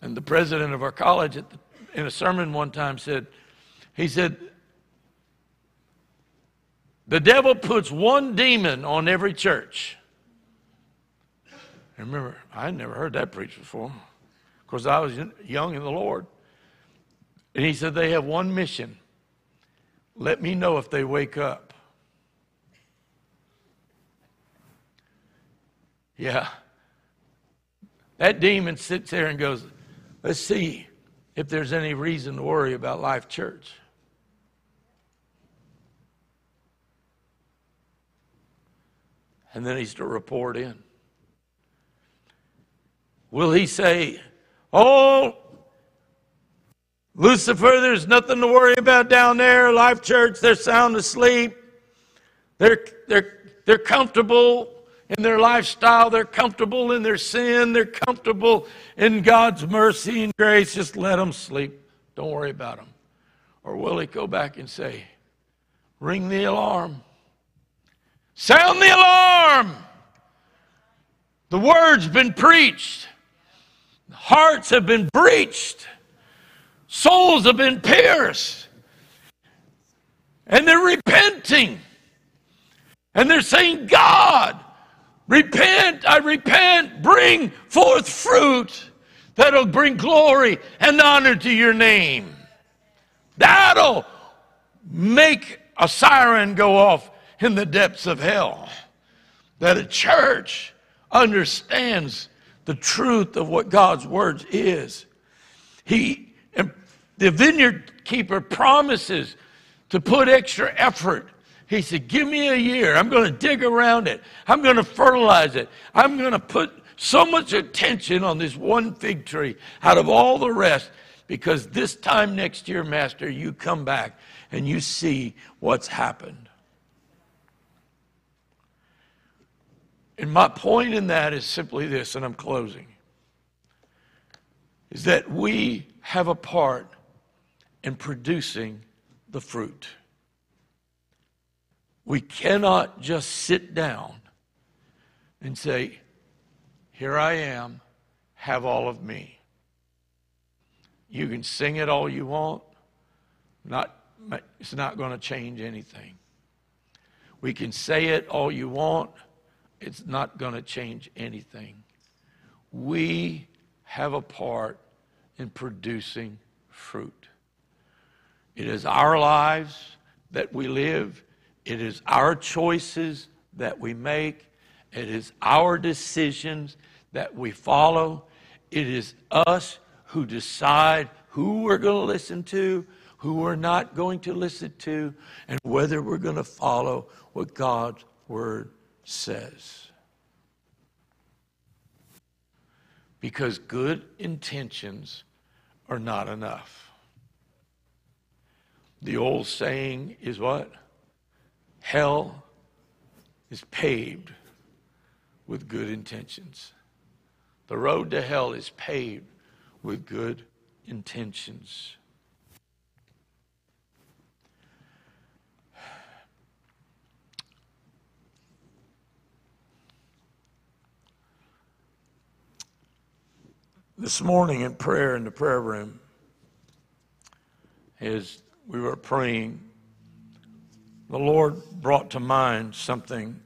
and the president of our college at the, in a sermon one time said, he said, the devil puts one demon on every church. I remember, I had never heard that preached before. Of course, I was young in the Lord. And he said, they have one mission. Let me know if they wake up. Yeah. That demon sits there and goes, Let's see if there's any reason to worry about Life Church. And then he's to report in. Will he say, Oh, Lucifer, there's nothing to worry about down there. Life Church, they're sound asleep. They're, they're, they're comfortable in their lifestyle. They're comfortable in their sin. They're comfortable in God's mercy and grace. Just let them sleep. Don't worry about them. Or will he go back and say, ring the alarm? Sound the alarm! The word's been preached. Hearts have been breached. Souls have been pierced. And they're repenting. And they're saying, God, repent, I repent, bring forth fruit that'll bring glory and honor to your name. That'll make a siren go off in the depths of hell. That a church understands the truth of what God's word is. He the vineyard keeper promises to put extra effort. He said, Give me a year. I'm going to dig around it. I'm going to fertilize it. I'm going to put so much attention on this one fig tree out of all the rest because this time next year, Master, you come back and you see what's happened. And my point in that is simply this, and I'm closing, is that we have a part in producing the fruit. We cannot just sit down and say, Here I am, have all of me. You can sing it all you want, not, it's not going to change anything. We can say it all you want, it's not going to change anything. We have a part in producing fruit. It is our lives that we live, it is our choices that we make, it is our decisions that we follow. It is us who decide who we're going to listen to, who we're not going to listen to, and whether we're going to follow what God's Word says. Because good intentions are not enough. The old saying is what? Hell is paved with good intentions. The road to hell is paved with good intentions. This morning in prayer in the prayer room as we were praying, the Lord brought to mind something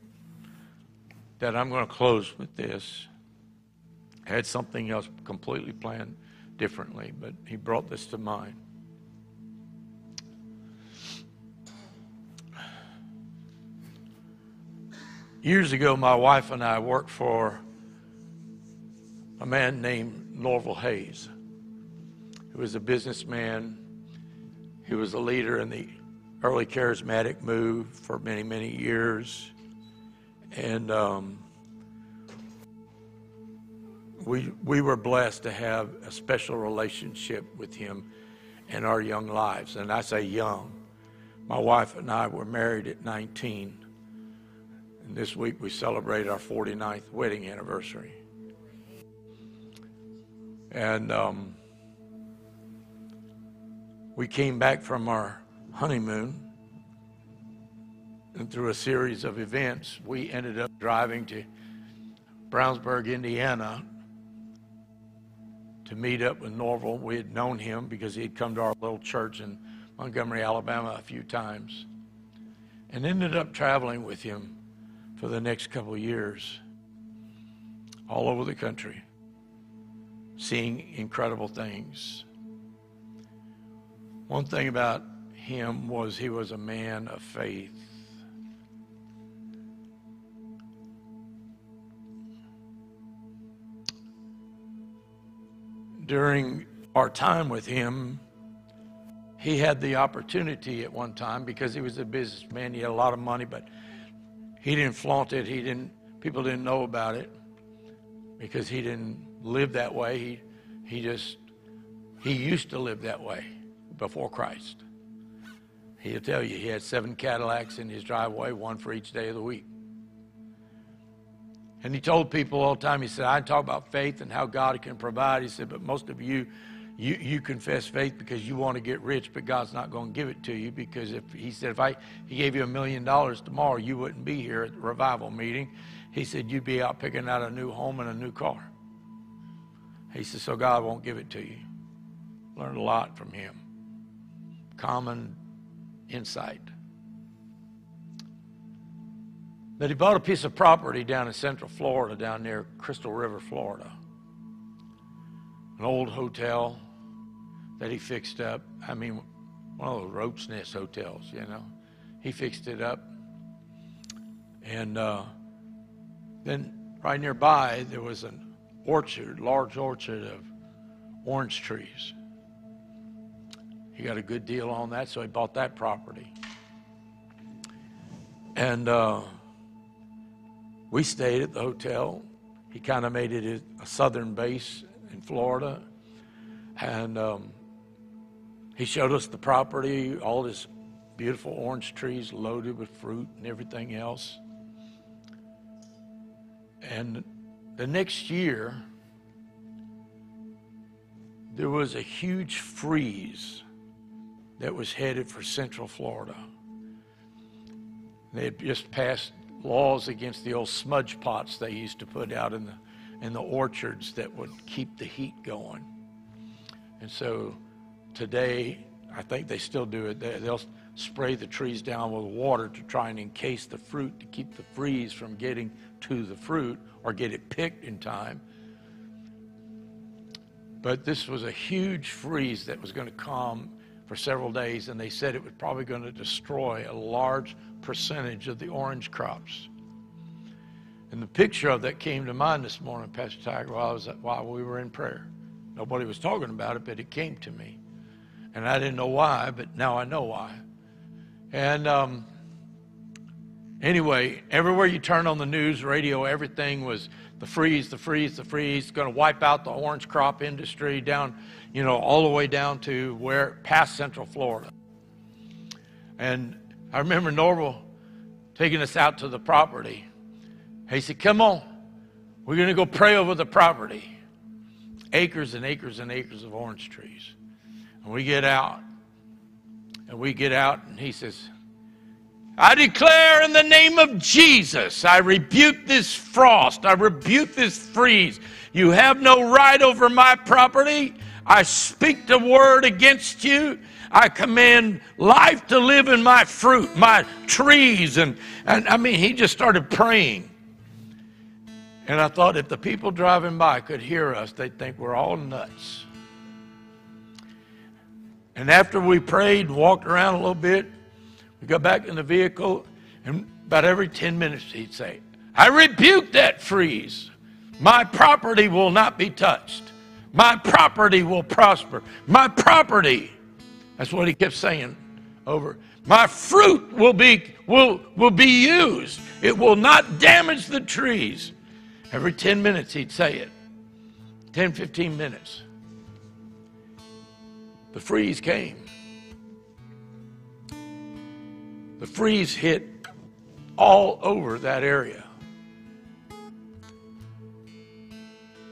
that I'm going to close with this. I had something else completely planned differently, but He brought this to mind. Years ago, my wife and I worked for a man named Norval Hayes, who was a businessman he was a leader in the early charismatic move for many, many years. And um, we, we were blessed to have a special relationship with him in our young lives. And I say young. My wife and I were married at 19. And this week we celebrate our 49th wedding anniversary. And um, we came back from our honeymoon, and through a series of events, we ended up driving to Brownsburg, Indiana, to meet up with Norval. We had known him because he had come to our little church in Montgomery, Alabama a few times, and ended up traveling with him for the next couple years all over the country, seeing incredible things. One thing about him was he was a man of faith. During our time with him, he had the opportunity at one time because he was a businessman. He had a lot of money, but he didn't flaunt it. He didn't. People didn't know about it because he didn't live that way. He he just he used to live that way before Christ. He'll tell you he had seven Cadillacs in his driveway, one for each day of the week. And he told people all the time, he said, I talk about faith and how God can provide. He said, but most of you, you, you confess faith because you want to get rich, but God's not going to give it to you because if he said, if I he gave you a million dollars tomorrow, you wouldn't be here at the revival meeting. He said, you'd be out picking out a new home and a new car. He said, so God won't give it to you. Learned a lot from him. Common insight. That he bought a piece of property down in central Florida, down near Crystal River, Florida. An old hotel that he fixed up. I mean, one of those roach nest hotels, you know. He fixed it up. And uh, then right nearby, there was an orchard, large orchard of orange trees. He got a good deal on that, so he bought that property. And uh, we stayed at the hotel. He kind of made it a southern base in Florida. And um, he showed us the property, all this beautiful orange trees loaded with fruit and everything else. And the next year, there was a huge freeze that was headed for Central Florida. They had just passed laws against the old smudge pots they used to put out in the in the orchards that would keep the heat going. And so today, I think they still do it. They'll spray the trees down with water to try and encase the fruit to keep the freeze from getting to the fruit or get it picked in time. But this was a huge freeze that was going to come for several days, and they said it was probably going to destroy a large percentage of the orange crops. And the picture of that came to mind this morning, Pastor Tiger, while, I was, while we were in prayer. Nobody was talking about it, but it came to me. And I didn't know why, but now I know why. And um, anyway, everywhere you turn on the news, radio, everything was the freeze, the freeze, the freeze, going to wipe out the orange crop industry down, you know, all the way down to where past Central Florida. And I remember Norvel taking us out to the property. He said, Come on, we're going to go pray over the property. Acres and acres and acres of orange trees. And we get out, and we get out, and he says, I declare in the name of Jesus, I rebuke this frost, I rebuke this freeze. You have no right over my property. I speak the word against you. I command life to live in my fruit, my trees. And, and I mean, he just started praying. And I thought if the people driving by could hear us, they'd think we're all nuts. And after we prayed and walked around a little bit, we got back in the vehicle, and about every 10 minutes he'd say, I rebuke that freeze. My property will not be touched. My property will prosper. My property. That's what he kept saying over. My fruit will be will will be used. It will not damage the trees. Every 10 minutes he'd say it. 10, 15 minutes. The freeze came. The freeze hit all over that area.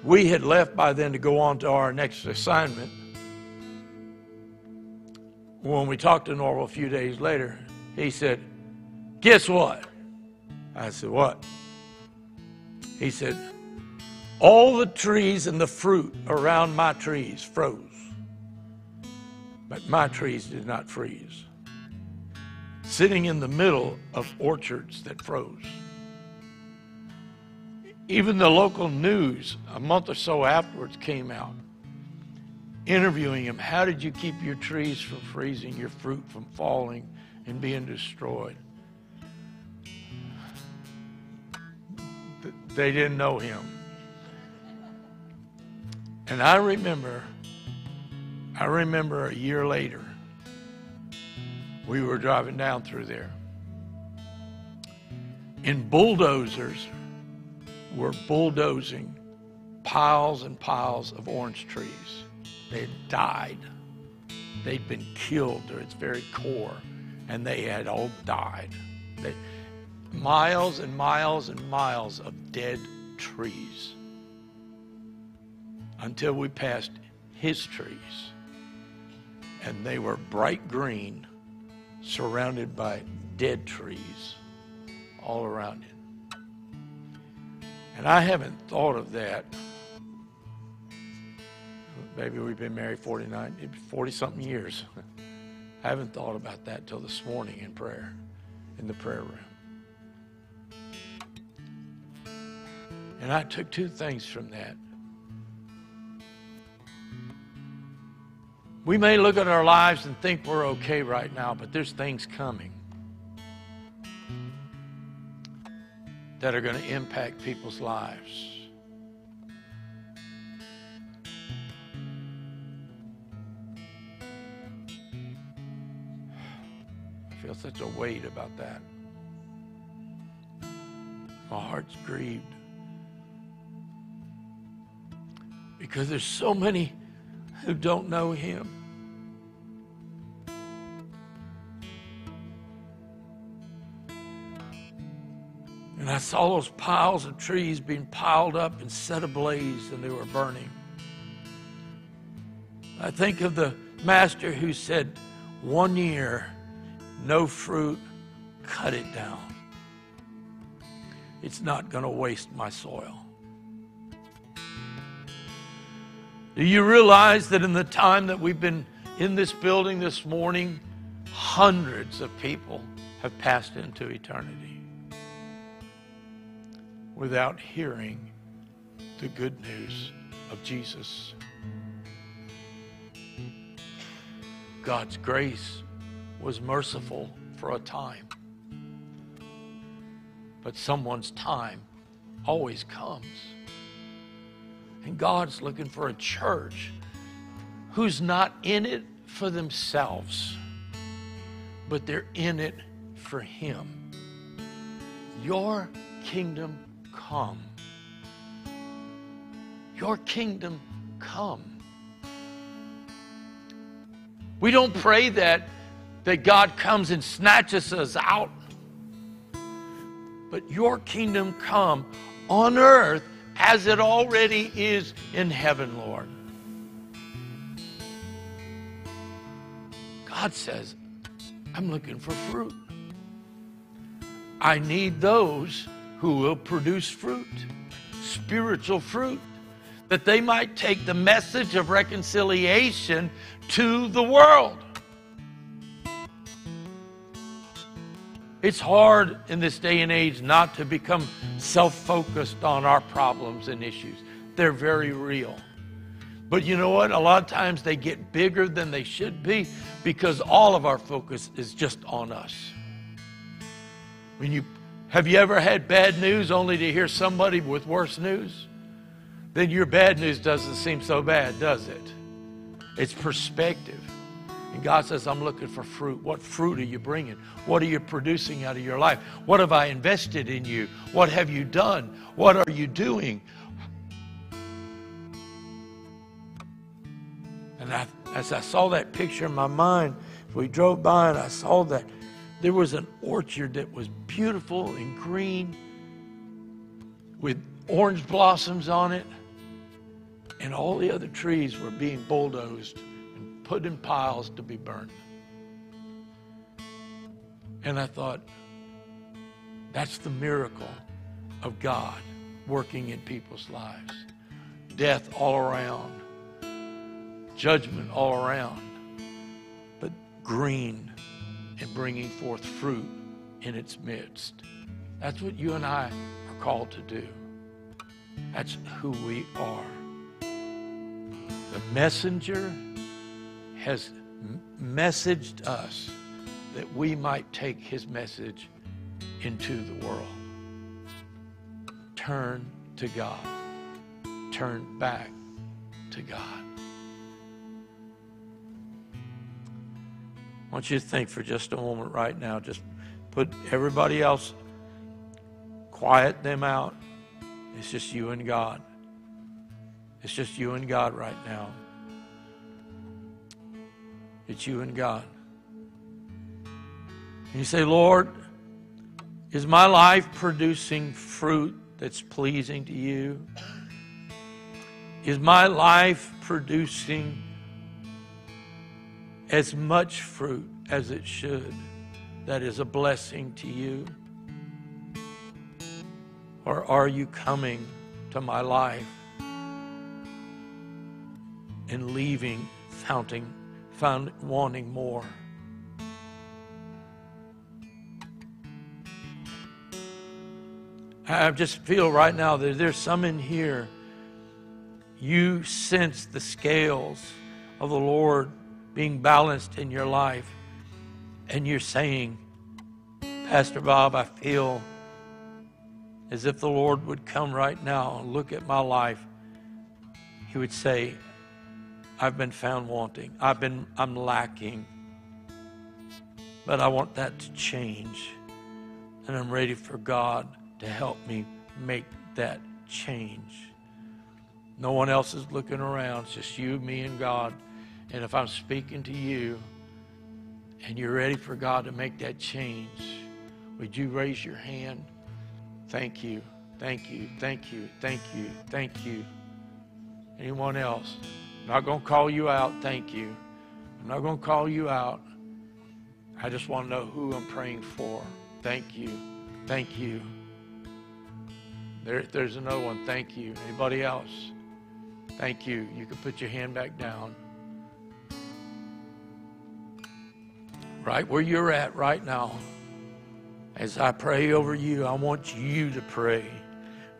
We had left by then to go on to our next assignment. When we talked to Norvel a few days later, he said, Guess what? I said, What? He said, All the trees and the fruit around my trees froze. But my trees did not freeze. Sitting in the middle of orchards that froze. Even the local news, a month or so afterwards, came out interviewing him. How did you keep your trees from freezing, your fruit from falling and being destroyed? They didn't know him. And I remember, I remember a year later, we were driving down through there. And bulldozers were bulldozing piles and piles of orange trees. They had died. They'd been killed to its very core, and they had all died. They, miles and miles and miles of dead trees until we passed his trees. And they were bright green, surrounded by dead trees all around it. And I haven't thought of that. Maybe we've been married 49, 40 something years. [LAUGHS] I haven't thought about that till this morning in prayer, in the prayer room. And I took two things from that. We may look at our lives and think we're okay right now, but there's things coming that are going to impact people's lives. I feel such a weight about that. My heart's grieved. because there's so many who don't know him. And I saw those piles of trees being piled up and set ablaze, and they were burning. I think of the master who said, One year, no fruit, cut it down. It's not going to waste my soil. Do you realize that in the time that we've been in this building this morning, hundreds of people have passed into eternity without hearing the good news of Jesus? God's grace was merciful for a time, but someone's time always comes. And God's looking for a church who's not in it for themselves, but they're in it for Him. Your kingdom come. Your kingdom come. We don't pray that, that God comes and snatches us out, but your kingdom come on earth as it already is in heaven, Lord. God says, I'm looking for fruit. I need those who will produce fruit, spiritual fruit, that they might take the message of reconciliation to the world. It's hard in this day and age not to become self focused on our problems and issues. They're very real. But you know what? A lot of times they get bigger than they should be because all of our focus is just on us. When you have you ever had bad news only to hear somebody with worse news? Then your bad news doesn't seem so bad, does it? It's perspective. And God says, I'm looking for fruit. What fruit are you bringing? What are you producing out of your life? What have I invested in you? What have you done? What are you doing? And I, as I saw that picture in my mind, we drove by and I saw that there was an orchard that was beautiful and green with orange blossoms on it, and all the other trees were being bulldozed put in piles to be burned. And I thought, that's the miracle of God working in people's lives. Death all around, judgment all around, but green and bringing forth fruit in its midst. That's what you and I are called to do. That's who we are. The messenger has messaged us that we might take his message into the world. Turn to God. Turn back to God. I want you to think for just a moment right now. Just put everybody else, quiet them out. It's just you and God. It's just you and God right now. It's you and God. And you say, Lord, is my life producing fruit that's pleasing to you? Is my life producing as much fruit as it should that is a blessing to you? Or are you coming to my life and leaving, founting, found, wanting more? I just feel right now that there's some in here. You sense the scales of the Lord being balanced in your life. And you're saying, Pastor Bob, I feel as if the Lord would come right now and look at my life. He would say, I've been found wanting. I've been I'm lacking. But I want that to change. And I'm ready for God to help me make that change. No one else is looking around. It's just you, me, and God. And if I'm speaking to you and you're ready for God to make that change, would you raise your hand? Thank you. Thank you. Thank you. Thank you. Thank you. Anyone else? I'm not going to call you out. Thank you. I'm not going to call you out. I just want to know who I'm praying for. Thank you. Thank you. There, there's another one. Thank you. Anybody else? Thank you. You can put your hand back down. Right where you're at right now. As I pray over you, I want you to pray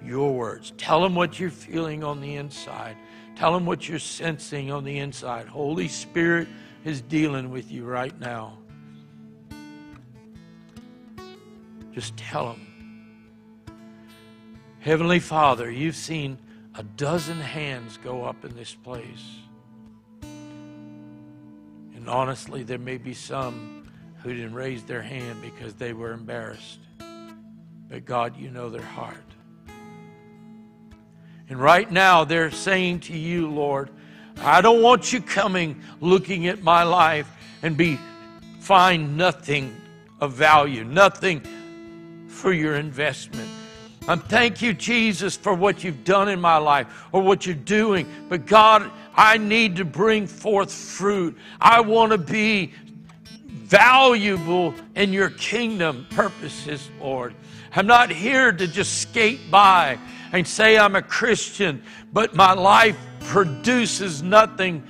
your words. Tell them what you're feeling on the inside. Tell them what you're sensing on the inside. Holy Spirit is dealing with you right now. Just tell them. Heavenly Father, you've seen a dozen hands go up in this place. And honestly, there may be some who didn't raise their hand because they were embarrassed. But God, you know their heart. And right now, they're saying to you, Lord, I don't want you coming looking at my life and be find nothing of value, nothing for your investment. I'm thank you, Jesus, for what you've done in my life or what you're doing. But God, I need to bring forth fruit. I want to be valuable in your kingdom purposes, Lord. I'm not here to just skate by and say I'm a Christian, but my life produces nothing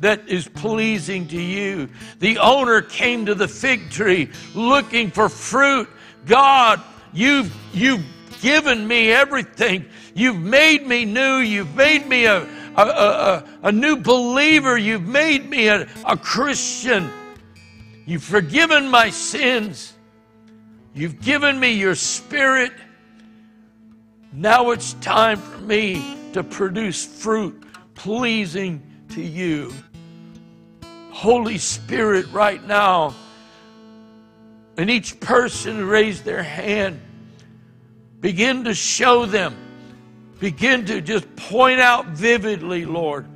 that is pleasing to you. The owner came to the fig tree looking for fruit. God, you've, you've given me everything. You've made me new. You've made me a, a, a, a new believer. You've made me a, a Christian. You've forgiven my sins. You've given me your spirit. Now it's time for me to produce fruit pleasing to you. Holy Spirit, right now, and each person raise their hand. Begin to show them. Begin to just point out vividly, Lord,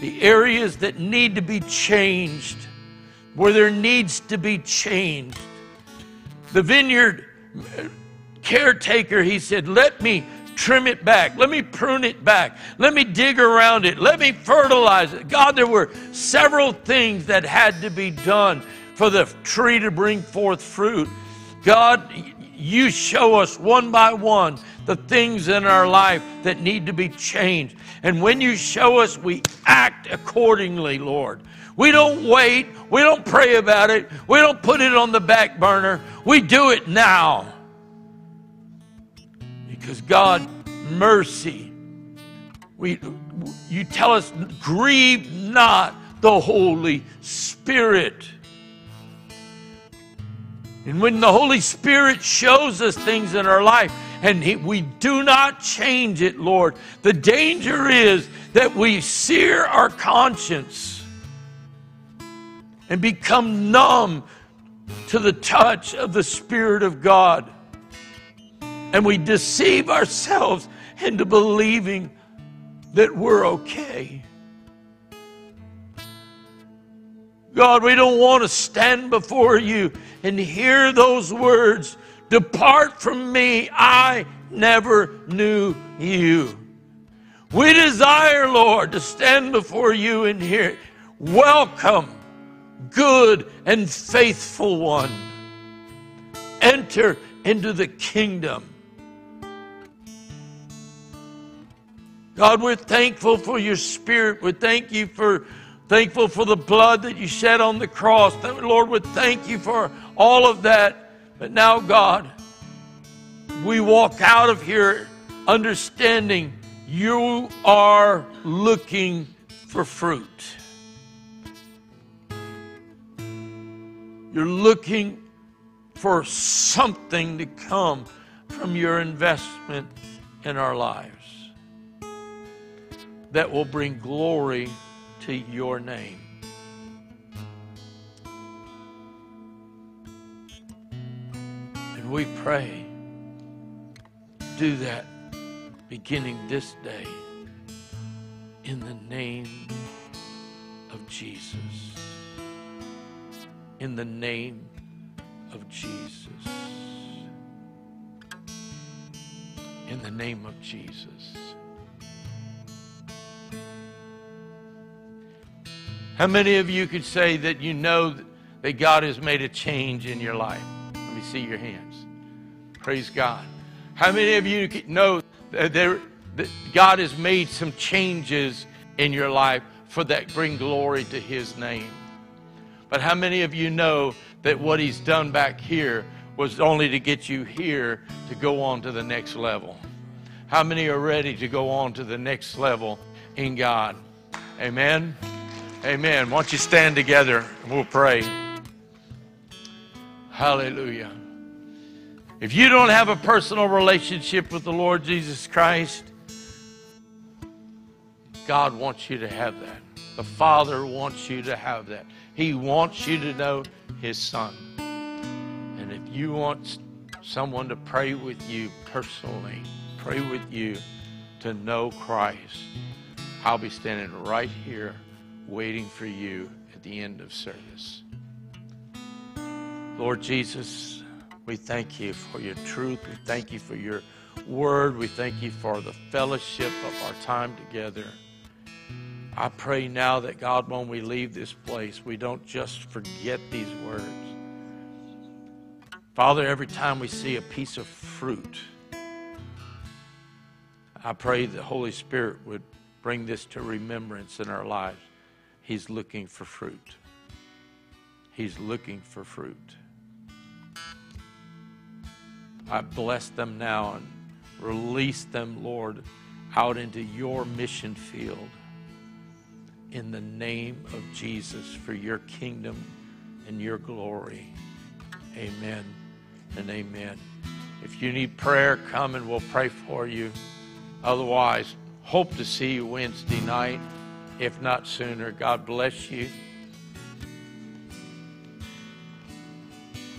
the areas that need to be changed, where there needs to be changed. The vineyard caretaker, he said, Let me trim it back. Let me prune it back. Let me dig around it. Let me fertilize it. God, there were several things that had to be done for the tree to bring forth fruit. God, you show us one by one the things in our life that need to be changed. And when you show us, we act accordingly, Lord. We don't wait. We don't pray about it. We don't put it on the back burner. We do it now. Because God, mercy. We, you tell us, grieve not the Holy Spirit. And when the Holy Spirit shows us things in our life and he, we do not change it, Lord, the danger is that we sear our conscience and become numb to the touch of the Spirit of God. And we deceive ourselves into believing that we're okay. God, we don't want to stand before you and hear those words Depart from me, I never knew you. We desire, Lord, to stand before you and hear, Welcome, good and faithful one. Enter into the kingdom. God, we're thankful for your spirit. We thank you for thankful for the blood that you shed on the cross. Lord, we thank you for all of that. But now, God, we walk out of here understanding you are looking for fruit. You're looking for something to come from your investment in our lives that will bring glory to your name. And we pray, do that beginning this day in the name of Jesus. In the name of Jesus. In the name of Jesus. How many of you could say that you know that God has made a change in your life? Let me see your hands. Praise God. How many of you know that, there, that God has made some changes in your life for that bring glory to His name? But how many of you know that what He's done back here was only to get you here to go on to the next level? How many are ready to go on to the next level in God? Amen. Amen. Why don't you stand together and we'll pray. Hallelujah. If you don't have a personal relationship with the Lord Jesus Christ, God wants you to have that. The Father wants you to have that. He wants you to know His Son. And if you want someone to pray with you personally, pray with you to know Christ, I'll be standing right here waiting for you at the end of service. Lord Jesus, we thank you for your truth. We thank you for your word. We thank you for the fellowship of our time together. I pray now that God, when we leave this place, we don't just forget these words. Father, every time we see a piece of fruit, I pray the Holy Spirit would bring this to remembrance in our lives. He's looking for fruit. He's looking for fruit. I bless them now and release them, Lord, out into your mission field in the name of Jesus for your kingdom and your glory. Amen and amen. If you need prayer, come and we'll pray for you. Otherwise, hope to see you Wednesday night if not sooner. God bless you.